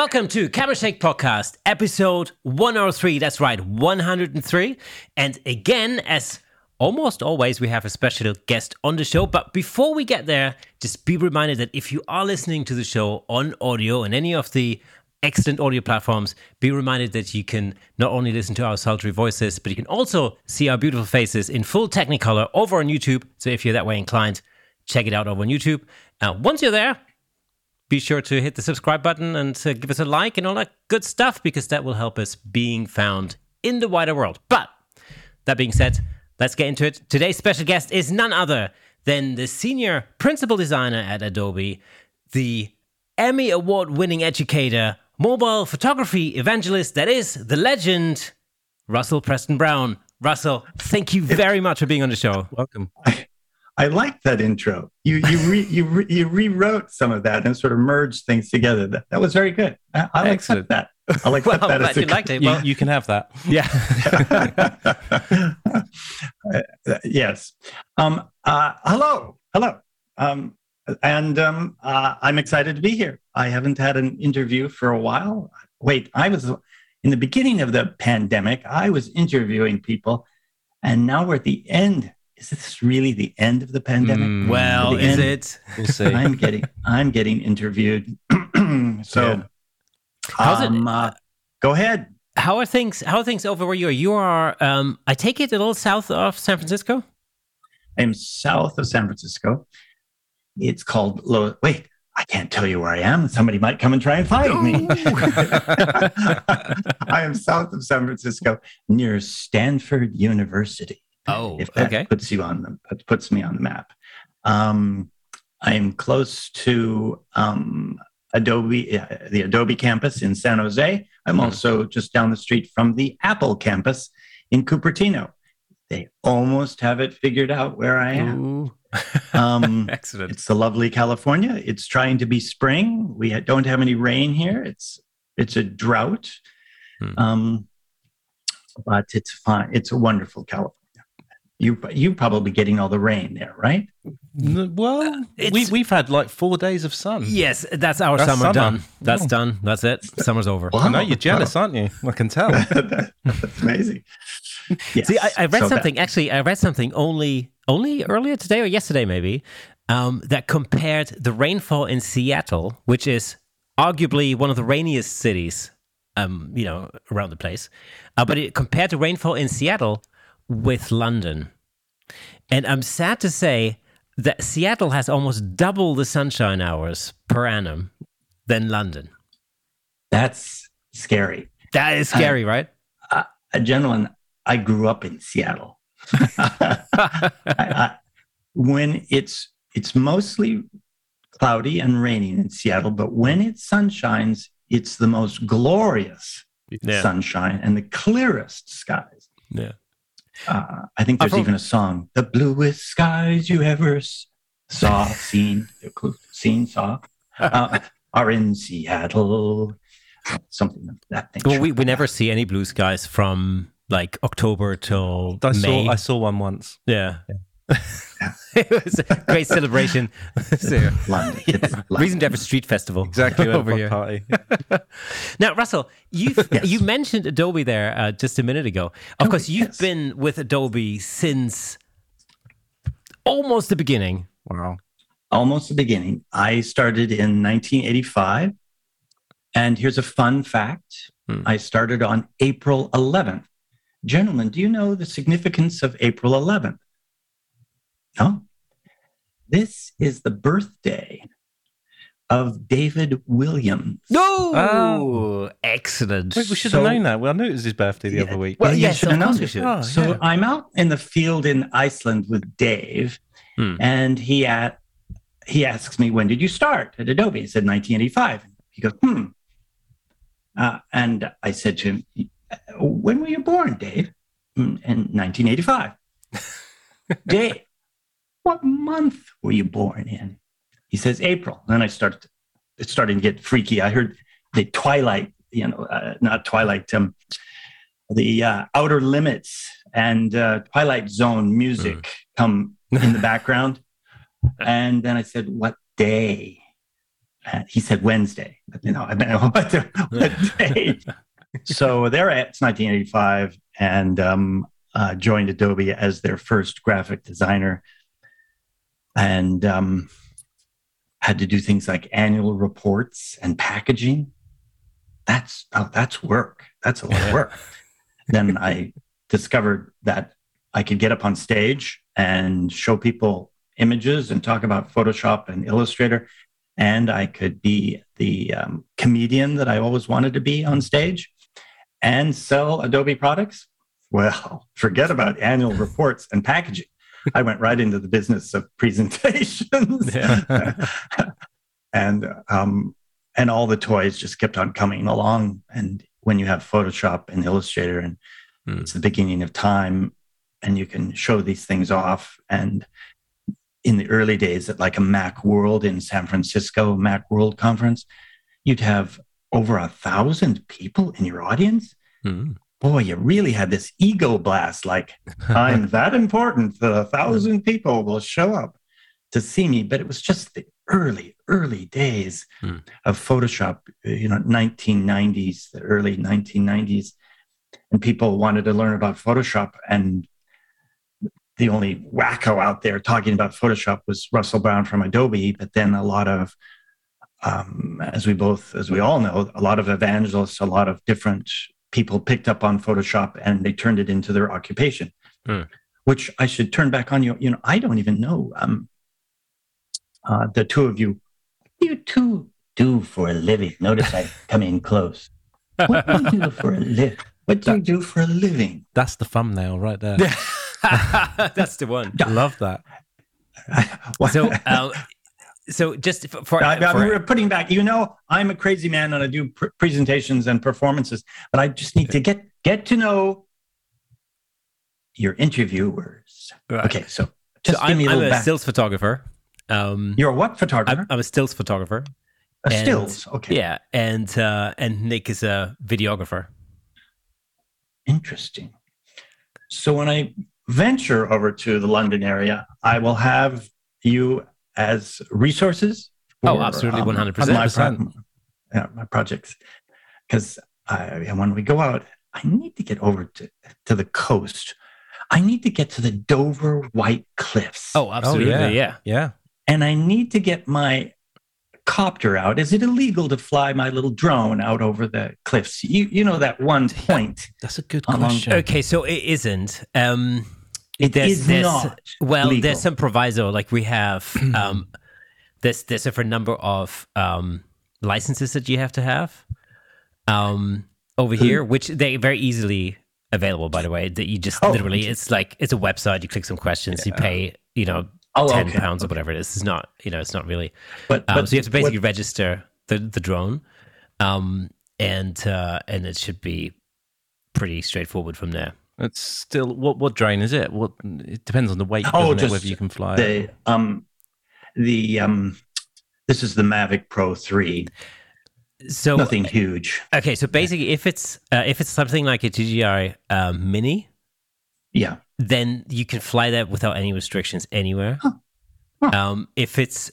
Welcome to Camera Shake Podcast, episode 103. That's right, 103. And again, as almost always, we have a special guest on the show. But before we get there, just be reminded that if you are listening to the show on audio and any of the excellent audio platforms, be reminded that you can not only listen to our sultry voices, but you can also see our beautiful faces in full Technicolor over on YouTube. So if you're that way inclined, check it out over on YouTube. Uh, once you're there, be sure to hit the subscribe button and uh, give us a like and all that good stuff because that will help us being found in the wider world. But that being said, let's get into it. Today's special guest is none other than the senior principal designer at Adobe, the Emmy Award winning educator, mobile photography evangelist that is the legend, Russell Preston Brown. Russell, thank you very much for being on the show. Welcome. I like that intro. You you re, you re, you rewrote some of that and sort of merged things together. That, that was very good. I, I like that. I like well, that. that you liked it. Well, you, you, can have that. Yeah. uh, yes. Um, uh, hello. Hello. Um, and um, uh, I'm excited to be here. I haven't had an interview for a while. Wait, I was in the beginning of the pandemic. I was interviewing people, and now we're at the end is this really the end of the pandemic? Mm, well, is end? it? We'll see. I'm getting I'm getting interviewed. so, yeah. how's um, it? Uh, go ahead. How are things? How are things over where you are? You are. Um, I take it a little south of San Francisco. I'm south of San Francisco. It's called. Lo- Wait, I can't tell you where I am. Somebody might come and try and find me. I am south of San Francisco, near Stanford University. Oh, if that okay. puts you on the puts me on the map. Um, I'm close to um, Adobe, uh, the Adobe campus in San Jose. I'm mm. also just down the street from the Apple campus in Cupertino. They almost have it figured out where I am. um, Excellent. It's a lovely California. It's trying to be spring. We don't have any rain here. It's it's a drought, mm. um, but it's fine. It's a wonderful California. You you probably getting all the rain there, right? Well, uh, we we've had like four days of sun. Yes, that's our that's summer, summer, done. That's oh. done. That's it. Summer's over. Wow. I know you're jealous, aren't you? I can tell. that's amazing. Yes. See, I, I read so something. That. Actually, I read something only only earlier today or yesterday, maybe, um, that compared the rainfall in Seattle, which is arguably one of the rainiest cities, um, you know, around the place, uh, but it compared to rainfall in Seattle with London. And I'm sad to say that Seattle has almost double the sunshine hours per annum than London. That's scary. That is scary, right? Uh, a gentleman, I grew up in Seattle. I, I, when it's it's mostly cloudy and raining in Seattle, but when it sunshines, it's the most glorious yeah. sunshine and the clearest skies. Yeah. Uh, I think there's even a song, "The bluest skies you ever saw, seen, seen, saw, uh, are in Seattle." Something of that nature. Well, we, we never see any blue skies from like October till I May. Saw, I saw one once. Yeah. yeah. it was a great celebration. so, reason to have a street festival exactly over here. Party. now, Russell, you yes. you mentioned Adobe there uh, just a minute ago. Of oh, course, you've yes. been with Adobe since almost the beginning. Wow, almost the beginning. I started in 1985, and here's a fun fact: hmm. I started on April 11th. Gentlemen, do you know the significance of April 11th? No. This is the birthday of David Williams. No! Oh, excellent. Wait, we should have known that. Well, I knew it was his birthday the yeah, other week. Well, yeah, yes, should have known. Should. Oh, so yeah. I'm out in the field in Iceland with Dave, hmm. and he at, he asks me, "When did you start at Adobe?" I said, "1985." He goes, "Hmm." Uh, and I said to him, "When were you born, Dave?" Hmm, in 1985. Dave, what month were you born in? He says, April. then I started, it's starting to get freaky. I heard the Twilight, you know, uh, not Twilight, um, the uh, Outer Limits and uh, Twilight Zone music mm. come in the background. and then I said, What day? And he said Wednesday. But, you know, I know what, what day. so there it's 1985 and um, uh, joined Adobe as their first graphic designer and um, had to do things like annual reports and packaging. That's oh, that's work. That's a lot of work. then I discovered that I could get up on stage and show people images and talk about Photoshop and Illustrator. And I could be the um, comedian that I always wanted to be on stage and sell Adobe products. Well, forget about annual reports and packaging. I went right into the business of presentations. and um, and all the toys just kept on coming along. And when you have Photoshop and Illustrator, and mm. it's the beginning of time, and you can show these things off. And in the early days, at like a Mac World in San Francisco, Mac World conference, you'd have over a thousand people in your audience. Mm boy, you really had this ego blast like, I'm that important that a thousand people will show up to see me. But it was just the early, early days hmm. of Photoshop, you know, 1990s, the early 1990s. And people wanted to learn about Photoshop. And the only wacko out there talking about Photoshop was Russell Brown from Adobe. But then a lot of um, as we both, as we all know, a lot of evangelists, a lot of different people picked up on Photoshop and they turned it into their occupation. Hmm. Which I should turn back on you. You know, I don't even know. Um, uh, the two of you, you two do for a living? Notice I come in close. What do you do for a living? What do that, you do for a living? That's the thumbnail right there. that's the one. I love that. so, uh, so just for, for, I, I we're putting back you know i'm a crazy man and i do pr- presentations and performances but i just need to get get to know your interviewers. Right. okay so just so give I'm, me a little I'm a back. stills photographer um you're a what photographer? I'm, I'm a stills photographer. A and, stills okay. yeah and uh and nick is a videographer. Interesting. So when i venture over to the london area i will have you as resources. For, oh, absolutely, um, one hundred percent. Yeah, my projects. Because I when we go out, I need to get over to to the coast. I need to get to the Dover White Cliffs. Oh, absolutely, oh, yeah. yeah, yeah. And I need to get my copter out. Is it illegal to fly my little drone out over the cliffs? You you know that one point. That's a good question. Okay, so it isn't. Um, it there's, is there's, not. Well, legal. there's some proviso. Like we have, um, there's there's a different number of um, licenses that you have to have um, over here, which they very easily available. By the way, that you just oh, literally, it's like it's a website. You click some questions, yeah. you pay, you know, oh, ten okay. pounds or whatever it is. It's not, you know, it's not really. But, um, but so you have to basically what, register the the drone, um, and uh, and it should be pretty straightforward from there. It's still what what drone is it? What it depends on the weight, oh, just whether you can fly. The it. um the um this is the Mavic Pro three. So nothing huge. Okay, so basically, if it's uh, if it's something like a DJI uh, Mini, yeah, then you can fly that without any restrictions anywhere. Huh. Huh. Um, if it's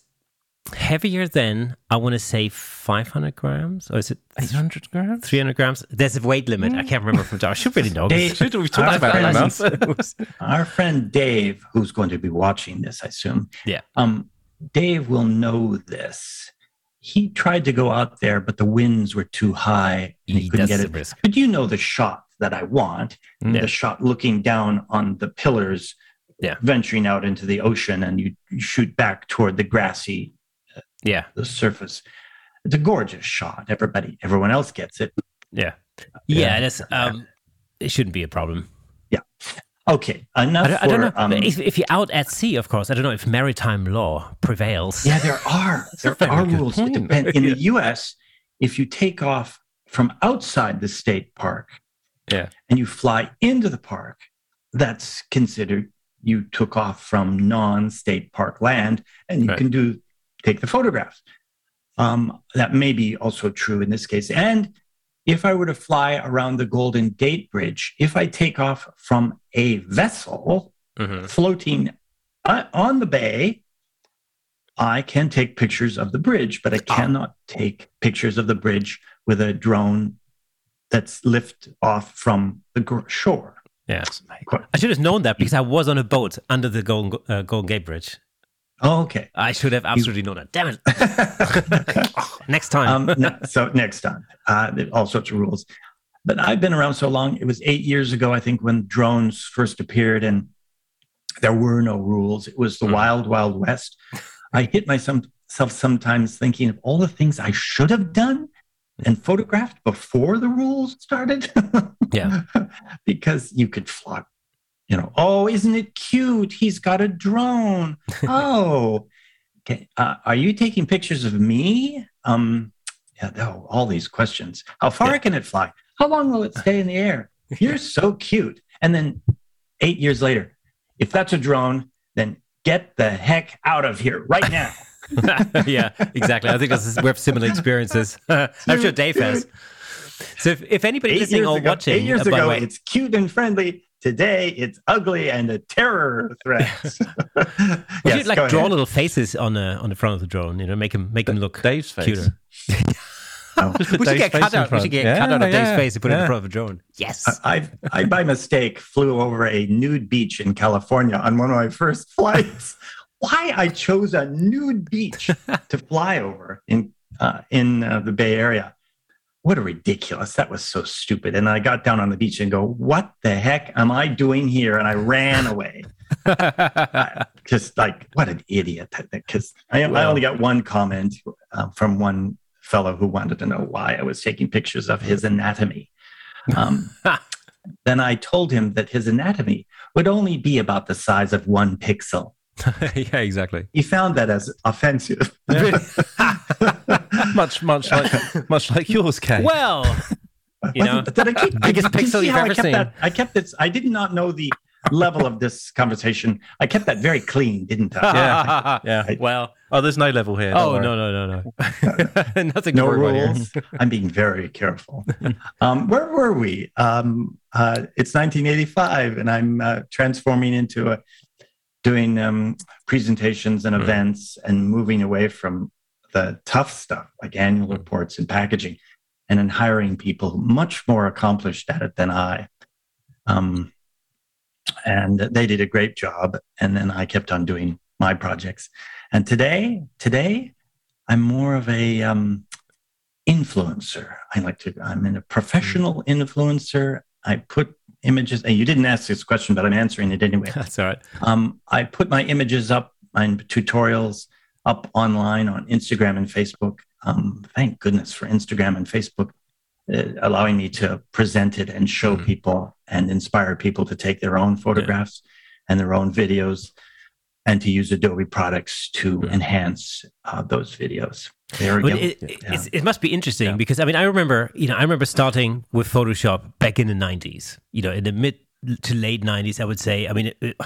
heavier than I want to say 500 grams, or is it 800 grams? 300 grams. There's a weight limit. I can't remember from. I should really know. Dave, should we talked about it Our friend Dave, who's going to be watching this, I assume. Yeah. Um, Dave will know this. He tried to go out there, but the winds were too high and he, he couldn't get it. Risk. But you know the shot that I want, yeah. the shot looking down on the pillars, yeah. venturing out into the ocean, and you, you shoot back toward the grassy yeah. The surface. It's a gorgeous shot. Everybody everyone else gets it. Yeah. Yeah, yeah um it shouldn't be a problem. Yeah. Okay enough i don't, I don't know um, if, if, you're out at sea of course i don't know if maritime law prevails. Yeah there are. There are rules that depend. In the us if you take off from outside the state park yeah. and you fly into the park that's considered you took off from non-state park land and you right. can do take the photographs. Um, that may be also true in this case. And if I were to fly around the Golden Gate Bridge, if I take off from a vessel mm-hmm. floating uh, on the bay, I can take pictures of the bridge, but I ah. cannot take pictures of the bridge with a drone that's lift off from the shore. Yes, I should have known that because I was on a boat under the Golden, uh, Golden Gate Bridge. Oh, okay. I should have absolutely known that. Damn it. next time. um, so next time, uh, all sorts of rules. But I've been around so long. It was eight years ago, I think, when drones first appeared, and there were no rules. It was the mm. wild, wild west. I hit myself sometimes thinking of all the things I should have done and photographed before the rules started. yeah. because you could flock you know, oh, isn't it cute? He's got a drone. oh, okay. Uh, are you taking pictures of me? Um, yeah, oh, all these questions. How far yeah. can it fly? How long will it stay in the air? You're so cute. And then eight years later, if that's a drone, then get the heck out of here right now. yeah, exactly. I think this is, we have similar experiences. I'm sure Dave has. So if, if anybody eight listening or ago, watching, eight years uh, ago, way, it's cute and friendly. Today it's ugly and a terror threat. yes, Would you like draw ahead. little faces on the on the front of the drone? You know, make him make him look Dave's face. cuter. Oh. we, should get cut out, we should get yeah, cut out of yeah, Dave's face and put yeah. it in front of a drone. Yes. I, I, by mistake, flew over a nude beach in California on one of my first flights. Why I chose a nude beach to fly over in uh, in uh, the Bay Area what a ridiculous that was so stupid. And i got down on the beach and go what the heck am i doing here? And i ran away. Just like what an idiot because I, I, only got one comment uh, from one fellow who wanted to know why i was taking pictures of his anatomy. Um, then i told him that his anatomy would only be about the size of one pixel yeah, exactly. He found that as offensive. much, much like, much like yours, Kay. Well, you know, did I keep biggest pixel you've ever I kept seen? That, I kept this. I did not know the level of this conversation. I kept that very clean, didn't I? yeah, yeah. I, well, oh, there's no level here. Oh no, no, no, no, nothing. No rules. I'm being very careful. Um, where were we? Um, uh, it's 1985, and I'm uh, transforming into a doing um, presentations and hmm. events and moving away from the tough stuff like annual hmm. reports and packaging and then hiring people much more accomplished at it than I. Um, and they did a great job. And then I kept on doing my projects. And today, today, I'm more of a um, influencer. I like to. I'm in a professional hmm. influencer. I put images. And you didn't ask this question, but I'm answering it anyway. That's all right. Um, I put my images up, my tutorials up online on Instagram and Facebook. Um, thank goodness for Instagram and Facebook uh, allowing me to present it and show mm people and inspire people to take their own photographs yeah. and their own videos and to use Adobe products to yeah. enhance uh, those videos. There we go. It, yeah. it, must be interesting yeah. because I mean I remember you know I remember starting with Photoshop back in the '90s. You know, in the mid to late '90s, I would say. I mean, it,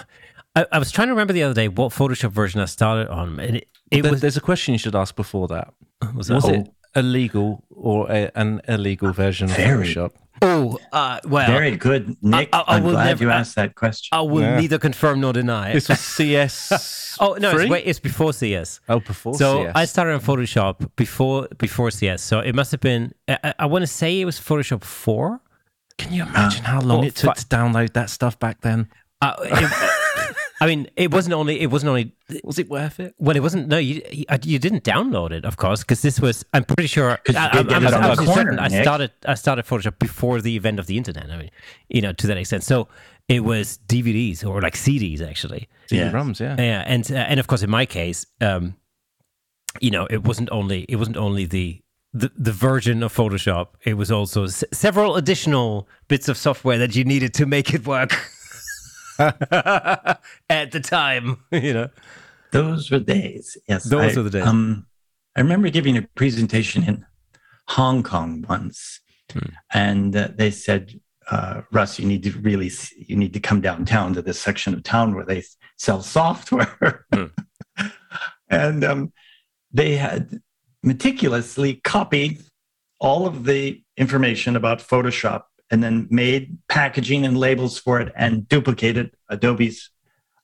I, I, was trying to remember the other day what Photoshop version I started on, and it, it there, was. There's a question you should ask before that. Was, that? was oh. it a legal or a, an illegal version of Photoshop? Oh, uh, well. Very good, Nick. I, I, am glad never, you asked that question. I will yeah. neither confirm nor deny. This was CS. oh no, it's, wait, it's before CS. Oh, before. CS. So CS. I started on Photoshop before before CS. So it must have been. I, I want to say it was Photoshop four. Can you imagine uh, how long it took to download that stuff back then? Uh, it, I mean, it wasn't only. It wasn't only. Was it worth it? Well, it wasn't. No, you you didn't download it, of course, because this was. I'm pretty sure. I, I'm, I'm, I'm corner, certain I started. I started Photoshop before the event of the internet. I mean, you know, to that extent. So it was DVDs or like CDs actually. CD-ROMs, yeah. Yeah, and uh, and of course, in my case, um, you know, it wasn't only it wasn't only the the, the version of Photoshop. It was also s- several additional bits of software that you needed to make it work. at the time, you know. Those were days. Yes. Those I, were the days. Um, I remember giving a presentation in Hong Kong once, hmm. and uh, they said, uh, "Russ, you need to really, you need to come downtown to this section of town where they sell software." Hmm. and um, they had meticulously copied all of the information about Photoshop and then made packaging and labels for it and duplicated Adobe's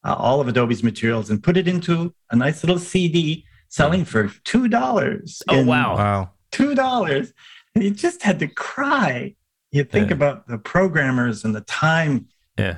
uh, all of Adobe's materials and put it into a nice little CD selling for two dollars. Oh wow! Wow, two dollars, and you just had to cry. You think Yeah. about the programmers and the time, Yeah.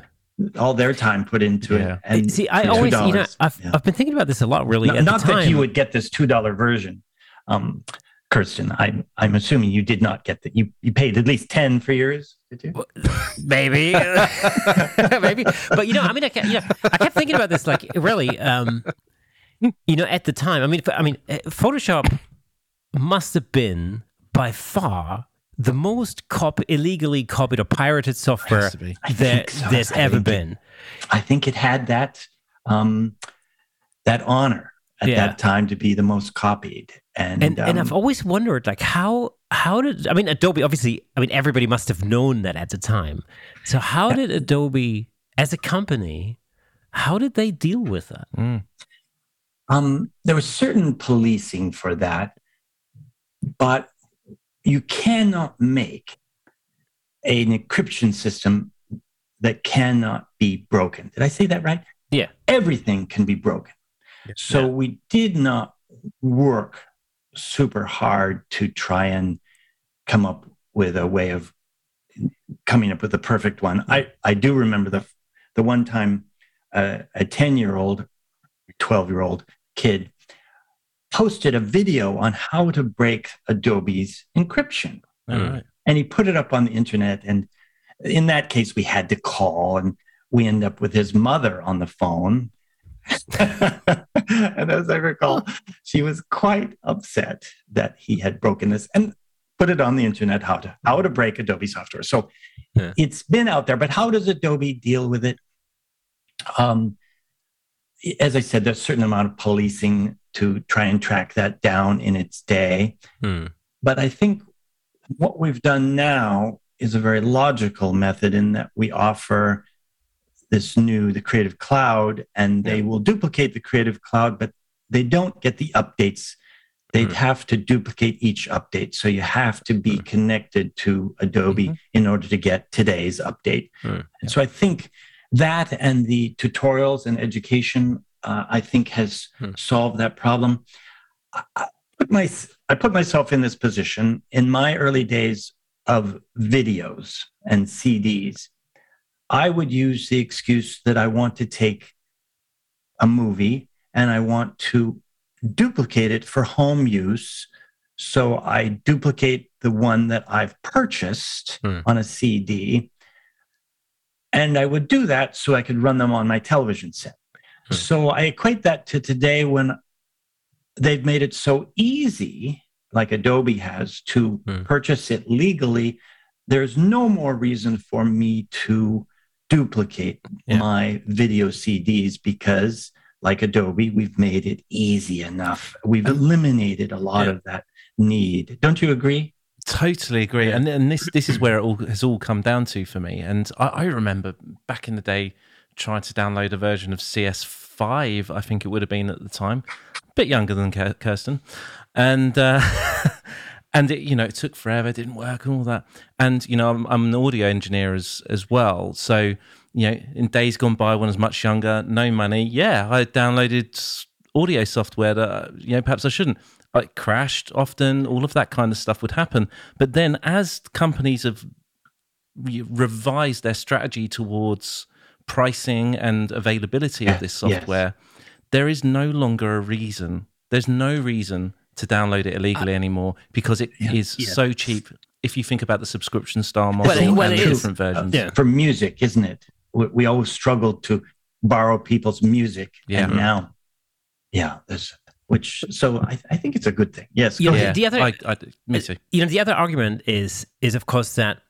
all their time put into Yeah. it. And See, I always, you know, I've, yeah. I've been thinking about this a lot, really. not, at not the time. that you would get this two dollar version. Um, Kirsten, I'm I'm assuming you did not get that. You you paid at least ten for yours, did you? maybe, maybe. But you know, I mean, I kept, you know, I kept thinking about this, like, really, um, you know, at the time. I mean, I mean, uh, Photoshop must have been by far the most cop- illegally copied or pirated software Has to be. I there, think so. there's I ever think it- been. I think it had that um, that honor at Yeah. that time to be the most copied. And and and I've um, always wondered like how how did I mean Adobe obviously I mean everybody must have known that at the time. So how did Adobe as a company how did they deal with that? Mm. Um, there was certain policing for that, but you cannot make an encryption system that cannot be broken. Did I say that right? Yeah. Everything can be broken. So we did not work super hard to try and come up with a way of coming up with the perfect one. I, I do remember the the one time uh, a 10 year old, 12 year old kid posted a video on how to break Adobe's encryption. Right. And he put it up on the internet. And in that case, we had to call and we end up with his mother on the phone. and as I recall, she was quite upset that he had broken this and put it on the internet how to how to break Adobe software. So Yeah. it's been out there, but how does Adobe deal with it? Um, as I said, there's a certain amount of policing to try and track that down in its day. Hmm. But I think what we've done now is a very logical method in that we offer this new, the Creative Cloud, and they will duplicate the Creative Cloud, but they don't get the updates. They'd Mhm. have to duplicate each update. So you have to be connected to Adobe in order to get today's update. And so I think that and the tutorials and education, uh, I think has Hmm. solved that problem. I, I put my I put myself in this position in my early days of videos and CDs. I would use the excuse that I want to take a movie and I want to duplicate it for home use. So I duplicate the one that I've purchased Hmm. on a CD. And I would do that so I could run them on my television set. Hmm. So I equate that to today when they've made it so easy, like Adobe has, to Hmm. purchase it legally. There's no more reason for me to duplicate Yeah. my video CDs because, like Adobe, we've made it easy enough. We've eliminated a lot Yeah. of that need. Don't you agree? Totally agree, and and this this is where it all has all come down to for me. And I, I remember back in the day trying to download a version of CS5. I think it would have been at the time, a bit younger than Kirsten, and uh, and it, you know it took forever, didn't work, and all that. And you know I'm, I'm an audio engineer as as well, so you know in days gone by when I was much younger, no money, yeah, I downloaded audio software that uh, you know perhaps I shouldn't like crashed often all of that kind of stuff would happen but then as companies have revised their strategy towards pricing and availability Yeah, of this yes. software there is no longer a reason there's no reason to download it illegally uh, anymore because it is Yeah. so cheap if you think about the subscription style model Well, it- well, and it the is. different versions Yeah. For music, isn't it? We, we always struggled to borrow people's music. Yeah. And now, yeah, there's which, so I, I think it's a good thing. Yes. You know, ahead. the other I, I, me too you know the other argument is is of course that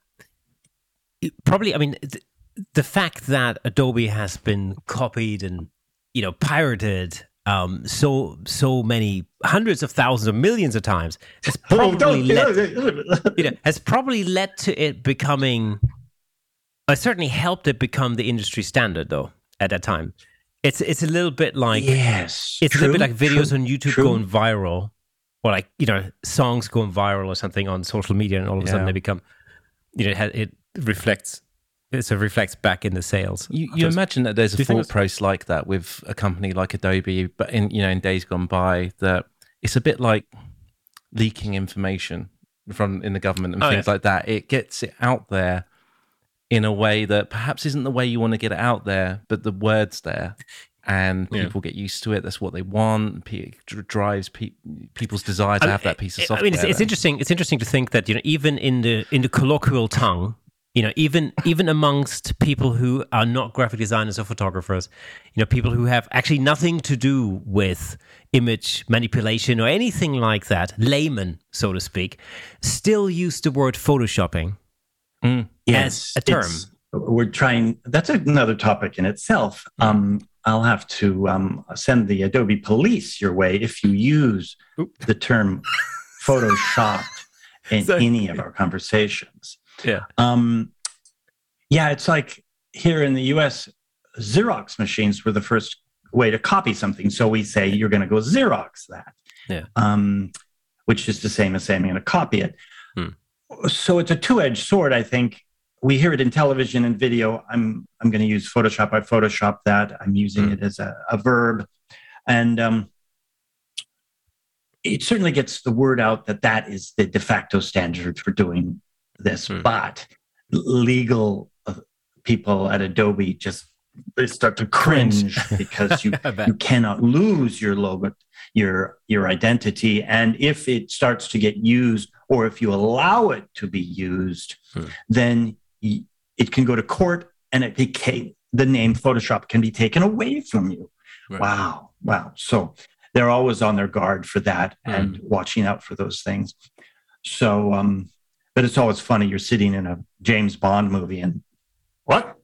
probably i mean th- the fact that adobe has been copied and you know pirated um so so many hundreds of thousands of millions of times has Oh, probably led, you know has probably led to it becoming uh, certainly helped it become the industry standard though at that time it's it's a little bit like yes. it's a little bit like videos true, on YouTube true. going viral, or like you know songs going viral or something on social media, and all of a sudden they become, you know, it reflects it sort of reflects back in the sales. You, you imagine that there's a thought process like that with a company like Adobe, but in you know in days gone by, that it's a bit like leaking information from in the government and oh, things yeah. like that. It gets it out there in a way that perhaps isn't the way you want to get it out there, but the words there and people yeah. get used to it. That's what they want. It drives pe- people's desire to I have that piece of software. I mean, it's, it's, interesting. It's interesting to think that you know, even in the in the colloquial tongue, you know, even even amongst people who are not graphic designers or photographers, you know, people who have actually nothing to do with image manipulation or anything like that, layman, so to speak, still use the word photoshopping mm. yes, as a term. We're trying. That's another topic in itself. Um, I'll have to um, send the Adobe police your way if you use Oop. the term Photoshop in Sorry. any of our conversations. Yeah. Um, yeah, it's like here in the US, Xerox machines were the first way to copy something. So we say you're going to go Xerox that. Yeah. Um, which is the same as saying I'm going to copy it. Hmm. So it's a two edged sword, I think we hear it in television and video. I'm I'm going to use Photoshop. I Photoshop that. I'm using mm. it as a, a verb, and um, it certainly gets the word out that that is the de facto standard for doing this. Mm. But legal uh, people at Adobe just they start to cringe because you you cannot lose your logo, your your identity, and if it starts to get used or if you allow it to be used, hmm. then it can go to court and it became the name Photoshop can be taken away from you. Right. Wow. Wow. So they're always on their guard for that mm. and watching out for those things. So, um, but it's always funny. You're sitting in a James Bond movie and what?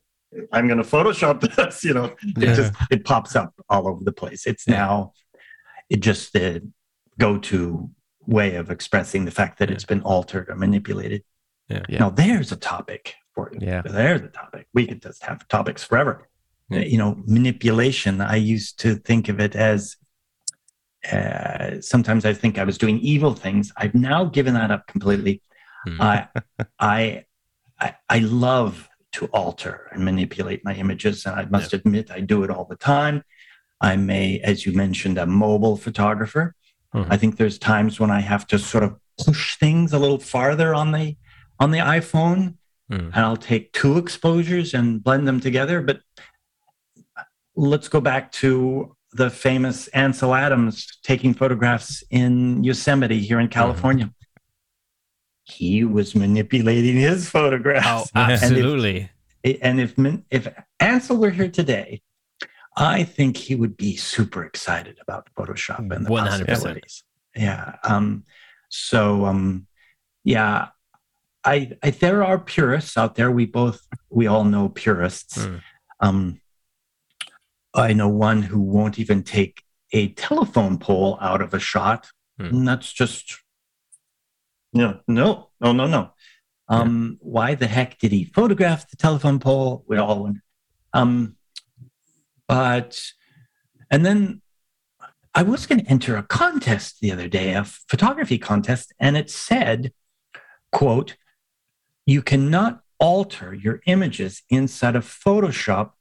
I'm going to Photoshop this, you know, yeah. it just, it pops up all over the place. It's yeah. now, it just the go to way of expressing the fact that yeah. it's been altered or manipulated. Yeah. Now there's a topic for you. Yeah. There's a topic. We could just have topics forever. Yeah. You know, manipulation. I used to think of it as uh, sometimes I think I was doing evil things. I've now given that up completely. Mm. I, I, I, I love to alter and manipulate my images, and I must yeah. admit I do it all the time. I'm a, as you mentioned, a mobile photographer. Mm-hmm. I think there's times when I have to sort of push things a little farther on the on the iPhone Mm. And I'll take two exposures and blend them together. But let's go back to the famous Ansel Adams taking photographs in Yosemite here in California. Mm. He was manipulating his photographs. Oh, absolutely. And if, and if, if Ansel were here today, I think he would be super excited about Photoshop and the 100%. possibilities. Yeah. Um, so, um, yeah, I, I, there are purists out there. We both we all know purists. Mm. Um, I know one who won't even take a telephone pole out of a shot, mm. and that's just no, no, no, no, no. Um, yeah. Why the heck did he photograph the telephone pole? We all wonder. Um, but and then I was going to enter a contest the other day, a photography contest, and it said, "quote you cannot alter your images inside of Photoshop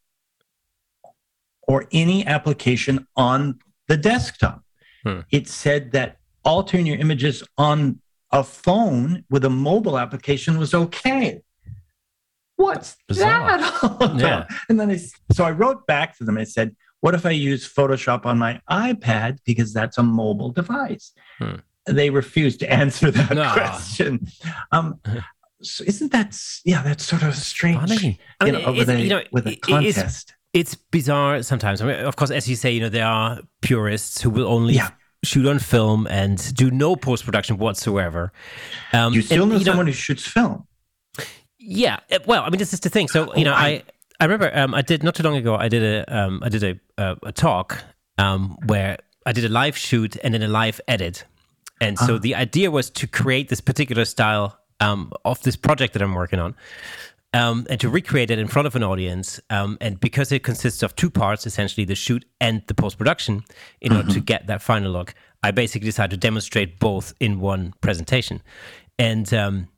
or any application on the desktop. Hmm. It said that altering your images on a phone with a mobile application was okay. What's Bizarre. that? yeah. And then I, so I wrote back to them. I said, what if I use Photoshop on my iPad because that's a mobile device? Hmm. They refused to answer that no. question. Um, so isn't that yeah that's sort of strange Funny. I mean, you know, with a, you know, with a contest it's, it's, bizarre sometimes I mean, of course as you say you know there are purists who will only yeah. Shoot on film and do no post-production whatsoever um, you still and, know you someone know, who shoots film yeah eh, well i mean this is the thing so you know I, I remember um, I did not too long ago. I did a um, I did a a, a talk um, where I did a live shoot and then a live edit, and so uh the idea was to create this particular style um, of this project that I'm working on. Um, and to recreate it in front of an audience. Um, and because it consists of two parts, essentially the shoot and the post production, in mm-hmm. order to mm-hmm. get that final look, I basically decided to demonstrate both in one presentation. And um,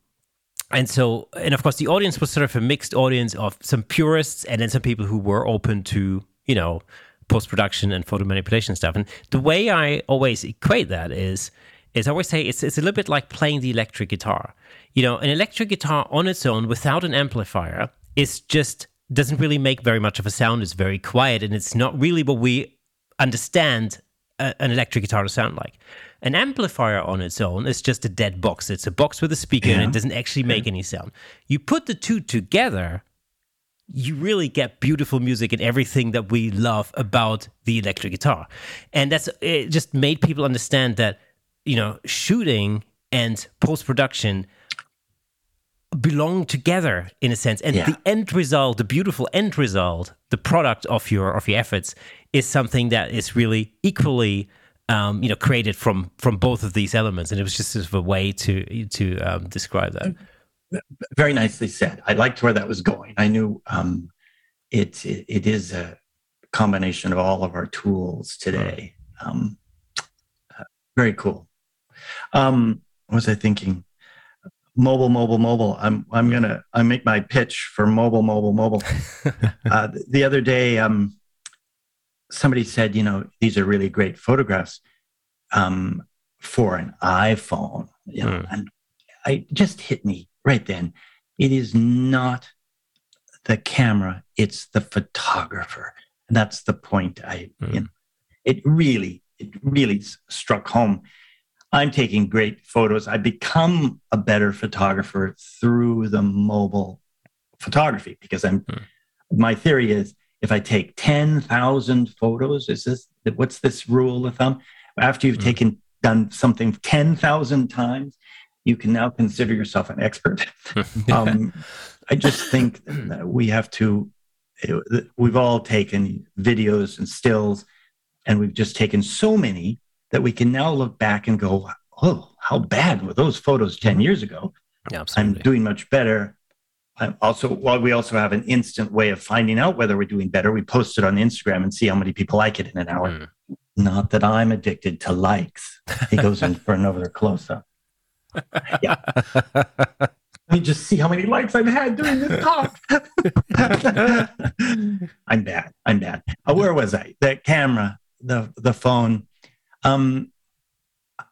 and so, and of course, the audience was sort of a mixed audience of some purists and then some people who were open to, you know, post production and photo manipulation stuff. And the way I always equate that is, is I always say it's it's a little bit like playing the electric guitar. You know, an electric guitar on its own without an amplifier is just doesn't really make very much of a sound. It's very quiet, and it's not really what we understand a, an electric guitar to sound like. An amplifier on its own is just a dead box. It's a box with a speaker yeah. and it doesn't actually make yeah. any sound. You put the two together, you really get beautiful music and everything that we love about the electric guitar. And that's it just made people understand that, you know, shooting and post production belong together in a sense. And yeah. the end result, the beautiful end result, the product of your of your efforts is something that is really equally um, you know, created from from both of these elements, and it was just sort of a way to to um, describe that. Very nicely said. I liked where that was going. I knew um, it, it, it is a combination of all of our tools today. Um, uh, very cool. Um, what was I thinking? Mobile, mobile, mobile. I'm I'm gonna I make my pitch for mobile, mobile, mobile. uh, the other day, um, somebody said, you know, these are really great photographs um, for an iPhone. You know, mm. And I just hit me right then. It is not the camera, it's the photographer. And that's the point I, mm. you know, it really, it really struck home. I'm taking great photos. I become a better photographer through the mobile photography because I'm, mm. my theory is if I take 10,000 photos, is this what's this rule of thumb? After you've mm taken done something 10,000 times, you can now consider yourself an expert. um, I just think we have to, we've all taken videos and stills, and we've just taken so many that we can now look back and go, oh, how bad were those photos 10 years ago? Yeah, I'm doing much better. I'm also while we also have an instant way of finding out whether we're doing better. We post it on instagram and see how many people like it in an hour. Mm. not that i'm addicted to likes. He goes in for another close-up yeah. Let me just see how many likes i've had during this talk. I'm bad. I'm bad. Uh, where was i? The camera the the phone um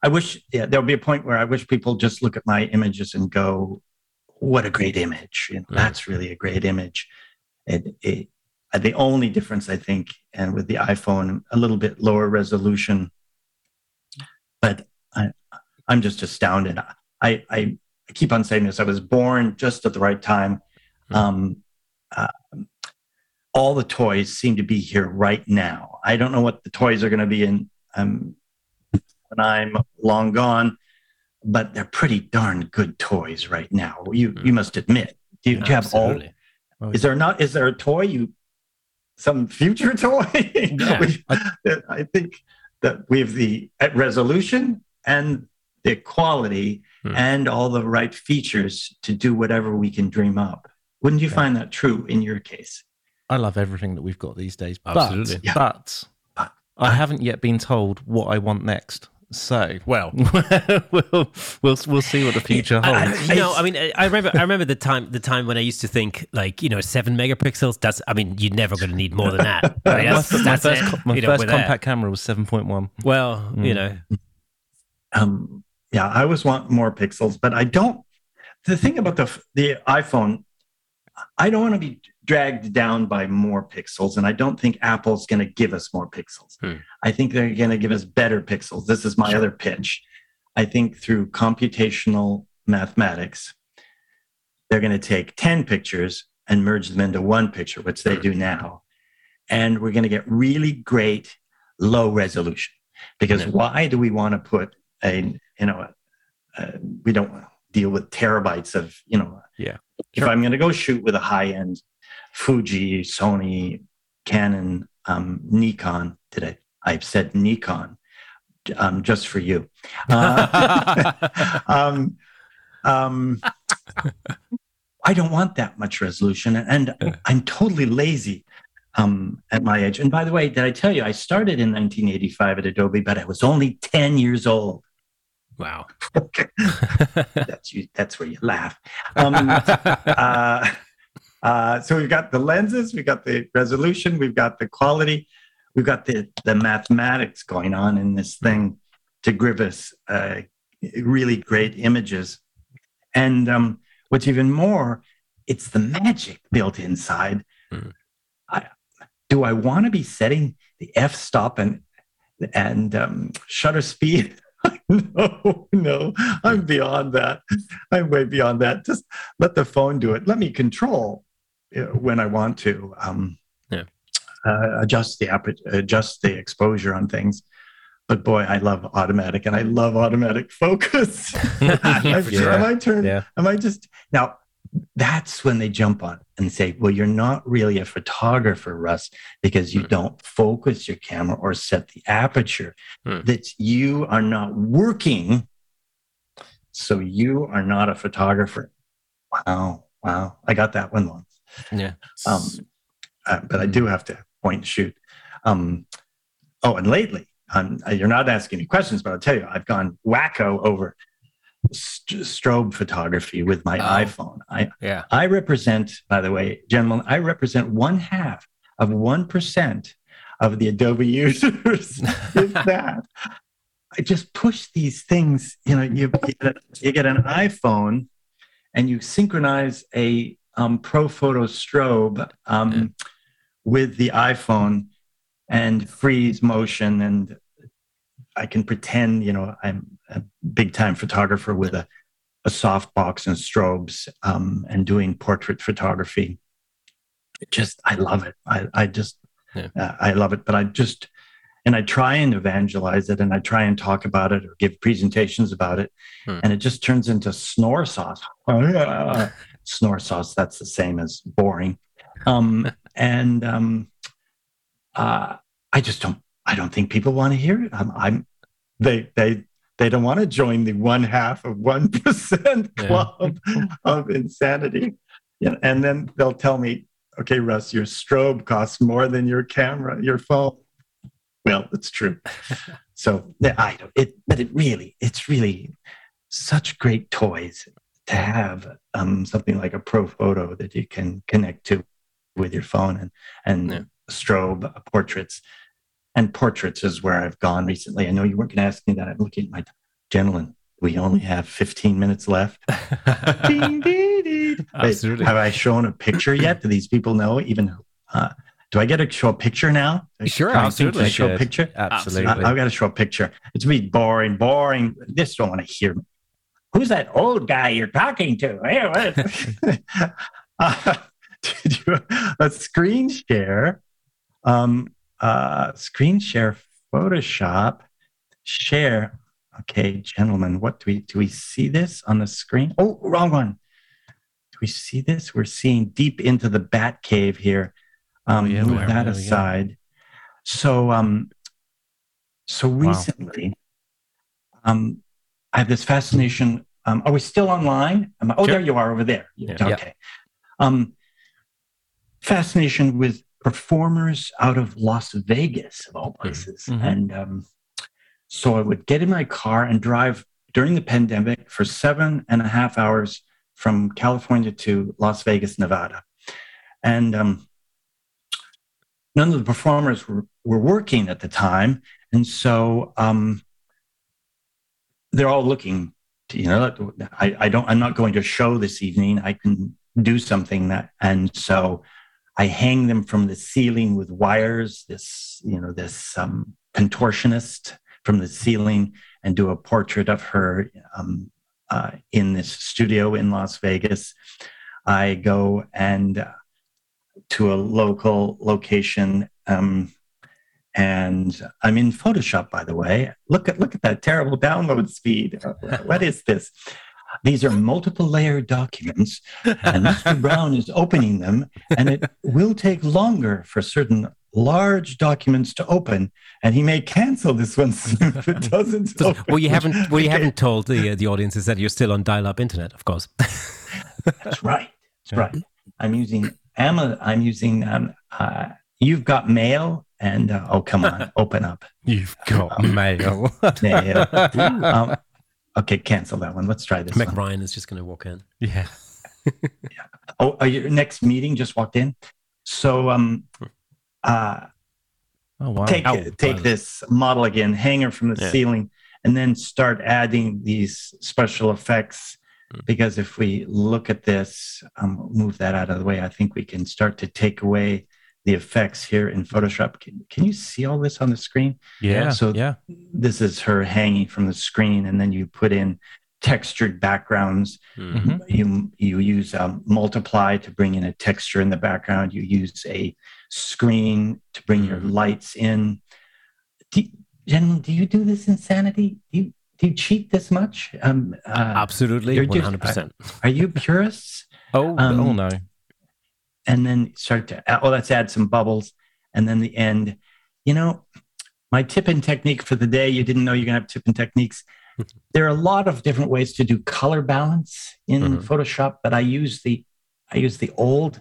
i wish yeah there'll be a point where i wish people just look at my images and go what a great image. You know, mm. That's really a great image. It, it, uh, the only difference, I think, and with the iPhone, a little bit lower resolution, but I, I'm just astounded. I, I, I keep on saying this. I was born just at the right time. Mm. Um, uh, all the toys seem to be here right now. I don't know what the toys are going to be in um, when I'm long gone, but they're pretty darn good toys right now. You mm. you must admit. Do you, do you have all? Oh, is there not? Is there a toy you? Some future toy? Yeah. I think that we have the resolution and the quality mm. and all the right features to do whatever we can dream up. Wouldn't you yeah. find that true in your case? I love everything that we've got these days. Absolutely. But, yeah. but, but I haven't yet been told what I want next. So, well, we'll we'll we'll see what the future holds. I, I, you know, I mean, I remember I remember the time the time when I used to think like you know seven megapixels. That's I mean, you're never going to need more than that. Right? That's, my, that's my first, my first compact that. camera was seven point one. Well, mm. you know, um, yeah, I always want more pixels, but I don't. The thing about the the iPhone, I don't want to be dragged down by more pixels. And I don't think Apple's going to give us more pixels. Hmm. I think they're going to give us better pixels. This is my sure. other pitch. I think through computational mathematics, they're going to take 10 pictures and merge them into one picture, which they do now. And we're going to get really great low resolution. Because why do we want to put a, you know, a, a, we don't deal with terabytes of, you know, yeah. If I'm going to go shoot with a high end Fuji, Sony, Canon, um, Nikon. Did I? I've said Nikon um, just for you. Uh, um, um, I don't want that much resolution, and I'm totally lazy um, at my age. And by the way, did I tell you I started in 1985 at Adobe, but I was only 10 years old. Wow. that's you. That's where you laugh. Um, uh, uh, so we've got the lenses, we've got the resolution, we've got the quality, we've got the the mathematics going on in this thing to give us uh, really great images. And um, what's even more, it's the magic built inside. Mm. I, do I want to be setting the f stop and and um, shutter speed? no, no, I'm beyond that. I'm way beyond that. Just let the phone do it. Let me control when I want to. Um, yeah. Uh, adjust the adjust the exposure on things. But boy, I love automatic, and I love automatic focus. yeah. I might turn. Yeah. I might just now that's when they jump on and say, well, you're not really a photographer, Russ, because you mm. don't focus your camera or set the aperture. Mm. That you are not working. So you are not a photographer. Wow. Wow. I got that one once. Yeah. Um, uh, but I do have to point and shoot. Um, oh, and lately, um, you're not asking me questions, but I'll tell you, I've gone wacko over strobe photography with my oh, iPhone. I yeah. I represent, by the way, gentlemen, I represent one half of one percent of the Adobe users. if that. I just push these things. You know, you get, you get an iPhone, and you synchronize a um, Profoto strobe um, yeah. with the iPhone and freeze motion and I can pretend, you know, I'm a big time photographer with a, a softbox and strobes um, and doing portrait photography. It just, I love it. I, I just, yeah. uh, I love it. But I just, and I try and evangelize it and I try and talk about it or give presentations about it. Hmm. And it just turns into snore sauce. snore sauce, that's the same as boring. Um, and um, uh, I just don't I don't think people want to hear it. I'm, I'm they they they don't want to join the one half of one percent club yeah. of insanity. Yeah, and then they'll tell me, okay, Russ, your strobe costs more than your camera, your phone. Well, it's true. so yeah, I don't. It, but it really, it's really such great toys to have um, something like a Profoto that you can connect to with your phone and and yeah. strobe portraits and portraits is where I've gone recently. I know you weren't going to ask me that. I'm looking at my gentleman. We only have 15 minutes left. ding, ding, ding. Absolutely. Have I shown a picture yet? Do these people know even? Uh, do I get to show a picture now? Sure, absolutely. show a picture? Absolutely. I, have got to show a picture. It's me boring, boring. This don't want to hear me. Who's that old guy you're talking to? uh, you, a screen share um, uh, screen share Photoshop, share. Okay, gentlemen, what do we do? We see this on the screen? Oh, wrong one. Do we see this? We're seeing deep into the bat cave here. Um, oh, yeah, move that aside. So, um, so recently, wow. um, I have this fascination. Um, are we still online? I, oh, sure. there you are over there. Yeah. Okay. Yeah. Um, fascination with performers out of Las Vegas, of all mm-hmm. places. Mm-hmm. And um, so I would get in my car and drive during the pandemic for seven and a half hours from California to Las Vegas, Nevada. And um, none of the performers were, were working at the time. And so um, they're all looking, to, you know, I, I don't, I'm not going to show this evening. I can do something that, and so I hang them from the ceiling with wires, this, you know, this um, contortionist from the ceiling and do a portrait of her um, uh, in this studio in Las Vegas. I go and uh, to a local location um, and I'm in Photoshop, by the way. Look at look at that terrible download speed. what is this? These are multiple layer documents, and Mr. Brown is opening them, and it will take longer for certain large documents to open, and he may cancel this one if it doesn't. open. Well, you haven't. Well, you haven't told the uh, the audience is that you're still on dial-up internet, of course. That's right. That's right. I'm using Emma. I'm using um, uh, you've got mail and uh, oh come on open up you've got um, mail mail um, Okay, cancel that one. Let's try this. Meg one. Ryan is just going to walk in. Yeah. yeah. Oh, your next meeting just walked in. So, um, uh, oh, wow. take oh, take wow. this model again, hanger from the Yeah. ceiling, and then start adding these special effects. Mm. Because if we look at this, um, move that out of the way, I think we can start to take away the effects here in Photoshop. Can, can you see all this on the screen? Yeah. So- yeah. This is her hanging from the screen, and then you put in textured backgrounds Hmm. Mhm. you you use um, multiply to bring in a texture in the background you use a screen to bring your Mhm. lights in do, gentlemen do you do this insanity do you do you cheat this much um, uh, Absolutely, 100%. are you purists Oh, Um, oh no. And then start to oh let's add some bubbles and then the end you know my tip and technique for the day you didn't know you're going to have tip and techniques there are a lot of different ways to do color balance in Mhm. photoshop but i use the i use the old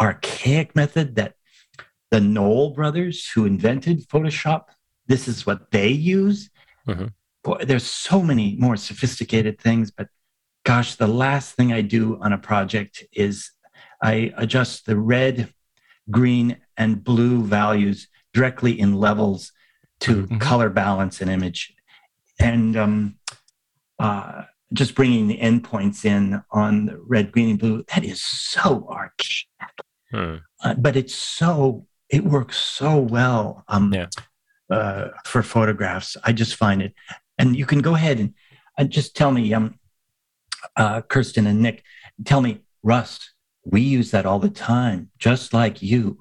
archaic method that the knoll brothers who invented photoshop this is what they use Mhm. Boy, there's so many more sophisticated things but gosh the last thing i do on a project is I adjust the red, green, and blue values directly in levels to Mhm. color balance an image. And um, uh, just bringing the endpoints in on the red, green, and blue, that is so archaic. Hmm. Uh, but it's so, it works so well um, Yeah. uh, for photographs. I just find it. And you can go ahead and uh, just tell me, um, uh, Kirsten and Nick, tell me, Russ, we use that all the time, just like you.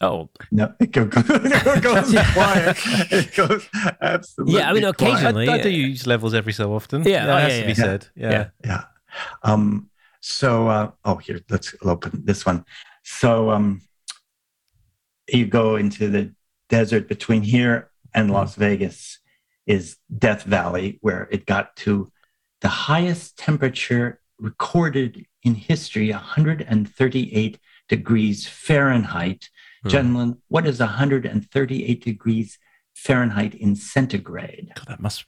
Oh, No, it go- go- it goes quiet. It goes absolutely. Yeah, I mean, quiet. occasionally- I, I do use levels every so often. Yeah, that oh, has yeah, to be yeah. said. Yeah. Yeah. Yeah. Um, so, uh, oh, here, let's open this one. So, um, you go into the desert between here and Las Vegas is Death Valley, where it got to the highest temperature recorded in history 138 degrees Fahrenheit. Hmm. Gentlemen, what is 138 degrees Fahrenheit in centigrade? God, that must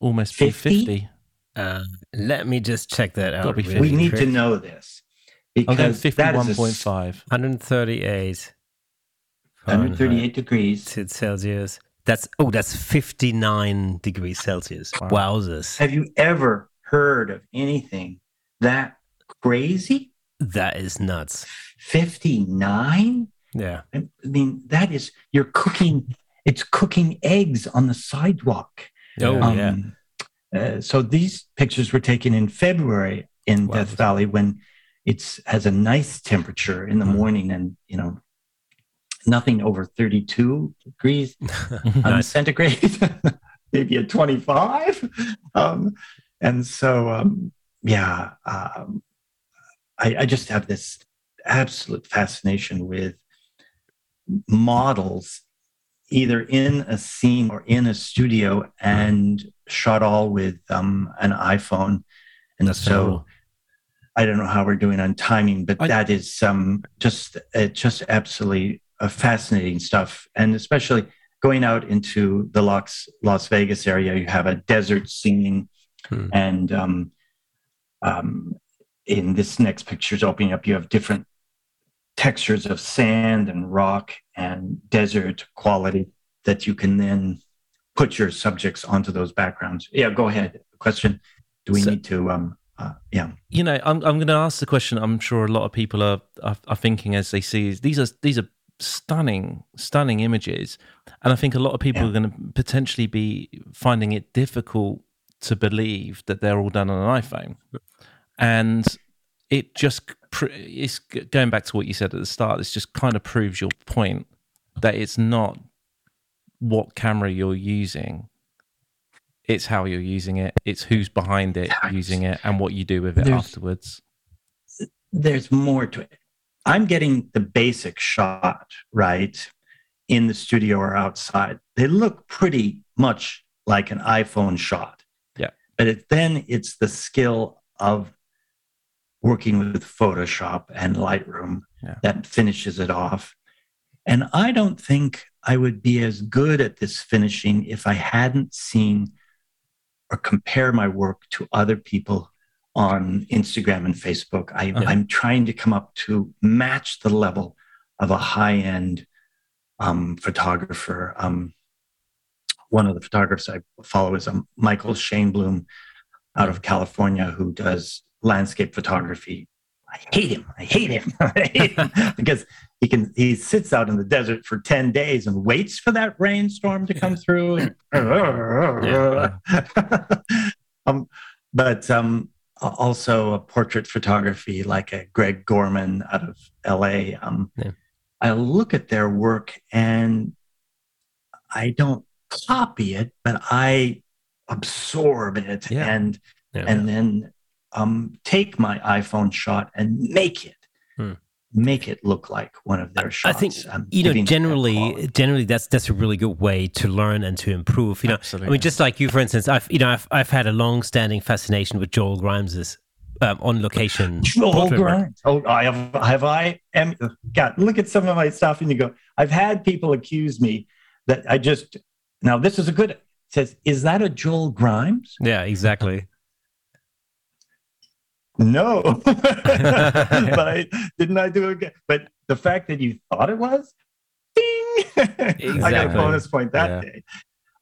almost 50? be 50. uh, let me just check that out. Really we need quick. to know this I'm because that is 51.5. 138 138 degrees. Fahrenheit Celsius. That's oh, that's 59 degrees Celsius. Wow. Wowzers. Have you ever heard of anything that crazy? That is nuts. 59? Yeah. I mean, that is, you're cooking, it's cooking eggs on the sidewalk. Oh, Yeah. yeah. uh, so these pictures were taken in February in Wow. Death Valley when it's has a nice temperature in the Mm. morning and, you know, nothing over 32 degrees. on Nice. centigrade, maybe at 25. Um, and so, um, yeah, um, I, I just have this absolute fascination with models, either in a scene or in a studio, and shot all with um, an iPhone. And That's so. I don't know how we're doing on timing, but I- that is um, just uh, just absolutely uh, fascinating stuff, and especially going out into the Las Las Vegas area, you have a desert scene, Hmm. and um, um, in this next picture is opening up, you have different textures of sand and rock and desert quality that you can then put your subjects onto those backgrounds. Yeah, go ahead. Question: Do we So- need to? Um, uh, yeah. you know, I'm I'm going to ask the question. I'm sure a lot of people are, are are thinking as they see these are these are stunning, stunning images, and I think a lot of people Yeah. are going to potentially be finding it difficult to believe that they're all done on an iPhone, and it just pr- it's going back to what you said at the start. This just kind of proves your point that it's not what camera you're using. It's how you're using it. It's who's behind it Exactly. using it, and what you do with it There's- afterwards. there's more to it. I'm getting the basic shot right in the studio or outside. They look pretty much like an iPhone shot. Yeah. But it, then it's the skill of working with Photoshop and Lightroom Yeah. that finishes it off. And I don't think I would be as good at this finishing if I hadn't seen or compare my work to other people on Instagram and Facebook. I. I'm trying to come up to match the level of a high end um, photographer. Um, one of the photographers I follow is um, Michael Bloom, out of California who does landscape photography. I hate him. I hate him. I hate him because he can he sits out in the desert for 10 days and waits for that rainstorm to come through. um, but um, also a portrait photography like a Greg Gorman out of LA. Um, yeah. I look at their work and I don't copy it, but I absorb it and and then um, take my iPhone shot and make it. Hmm. Make it look like one of their shots. I think um, you know generally, generally that's that's a really good way to learn and to improve. You know, Absolutely. I mean, just like you, for instance, I've you know I've I've had a long-standing fascination with Joel Grimes's um, on location. Joel Grimes. Oh, I have have I am God. Look at some of my stuff, and you go. I've had people accuse me that I just now this is a good says, is that a Joel Grimes? Yeah, exactly. No, but I didn't I do it? again But the fact that you thought it was, ding! Exactly. I got a bonus point that yeah. day.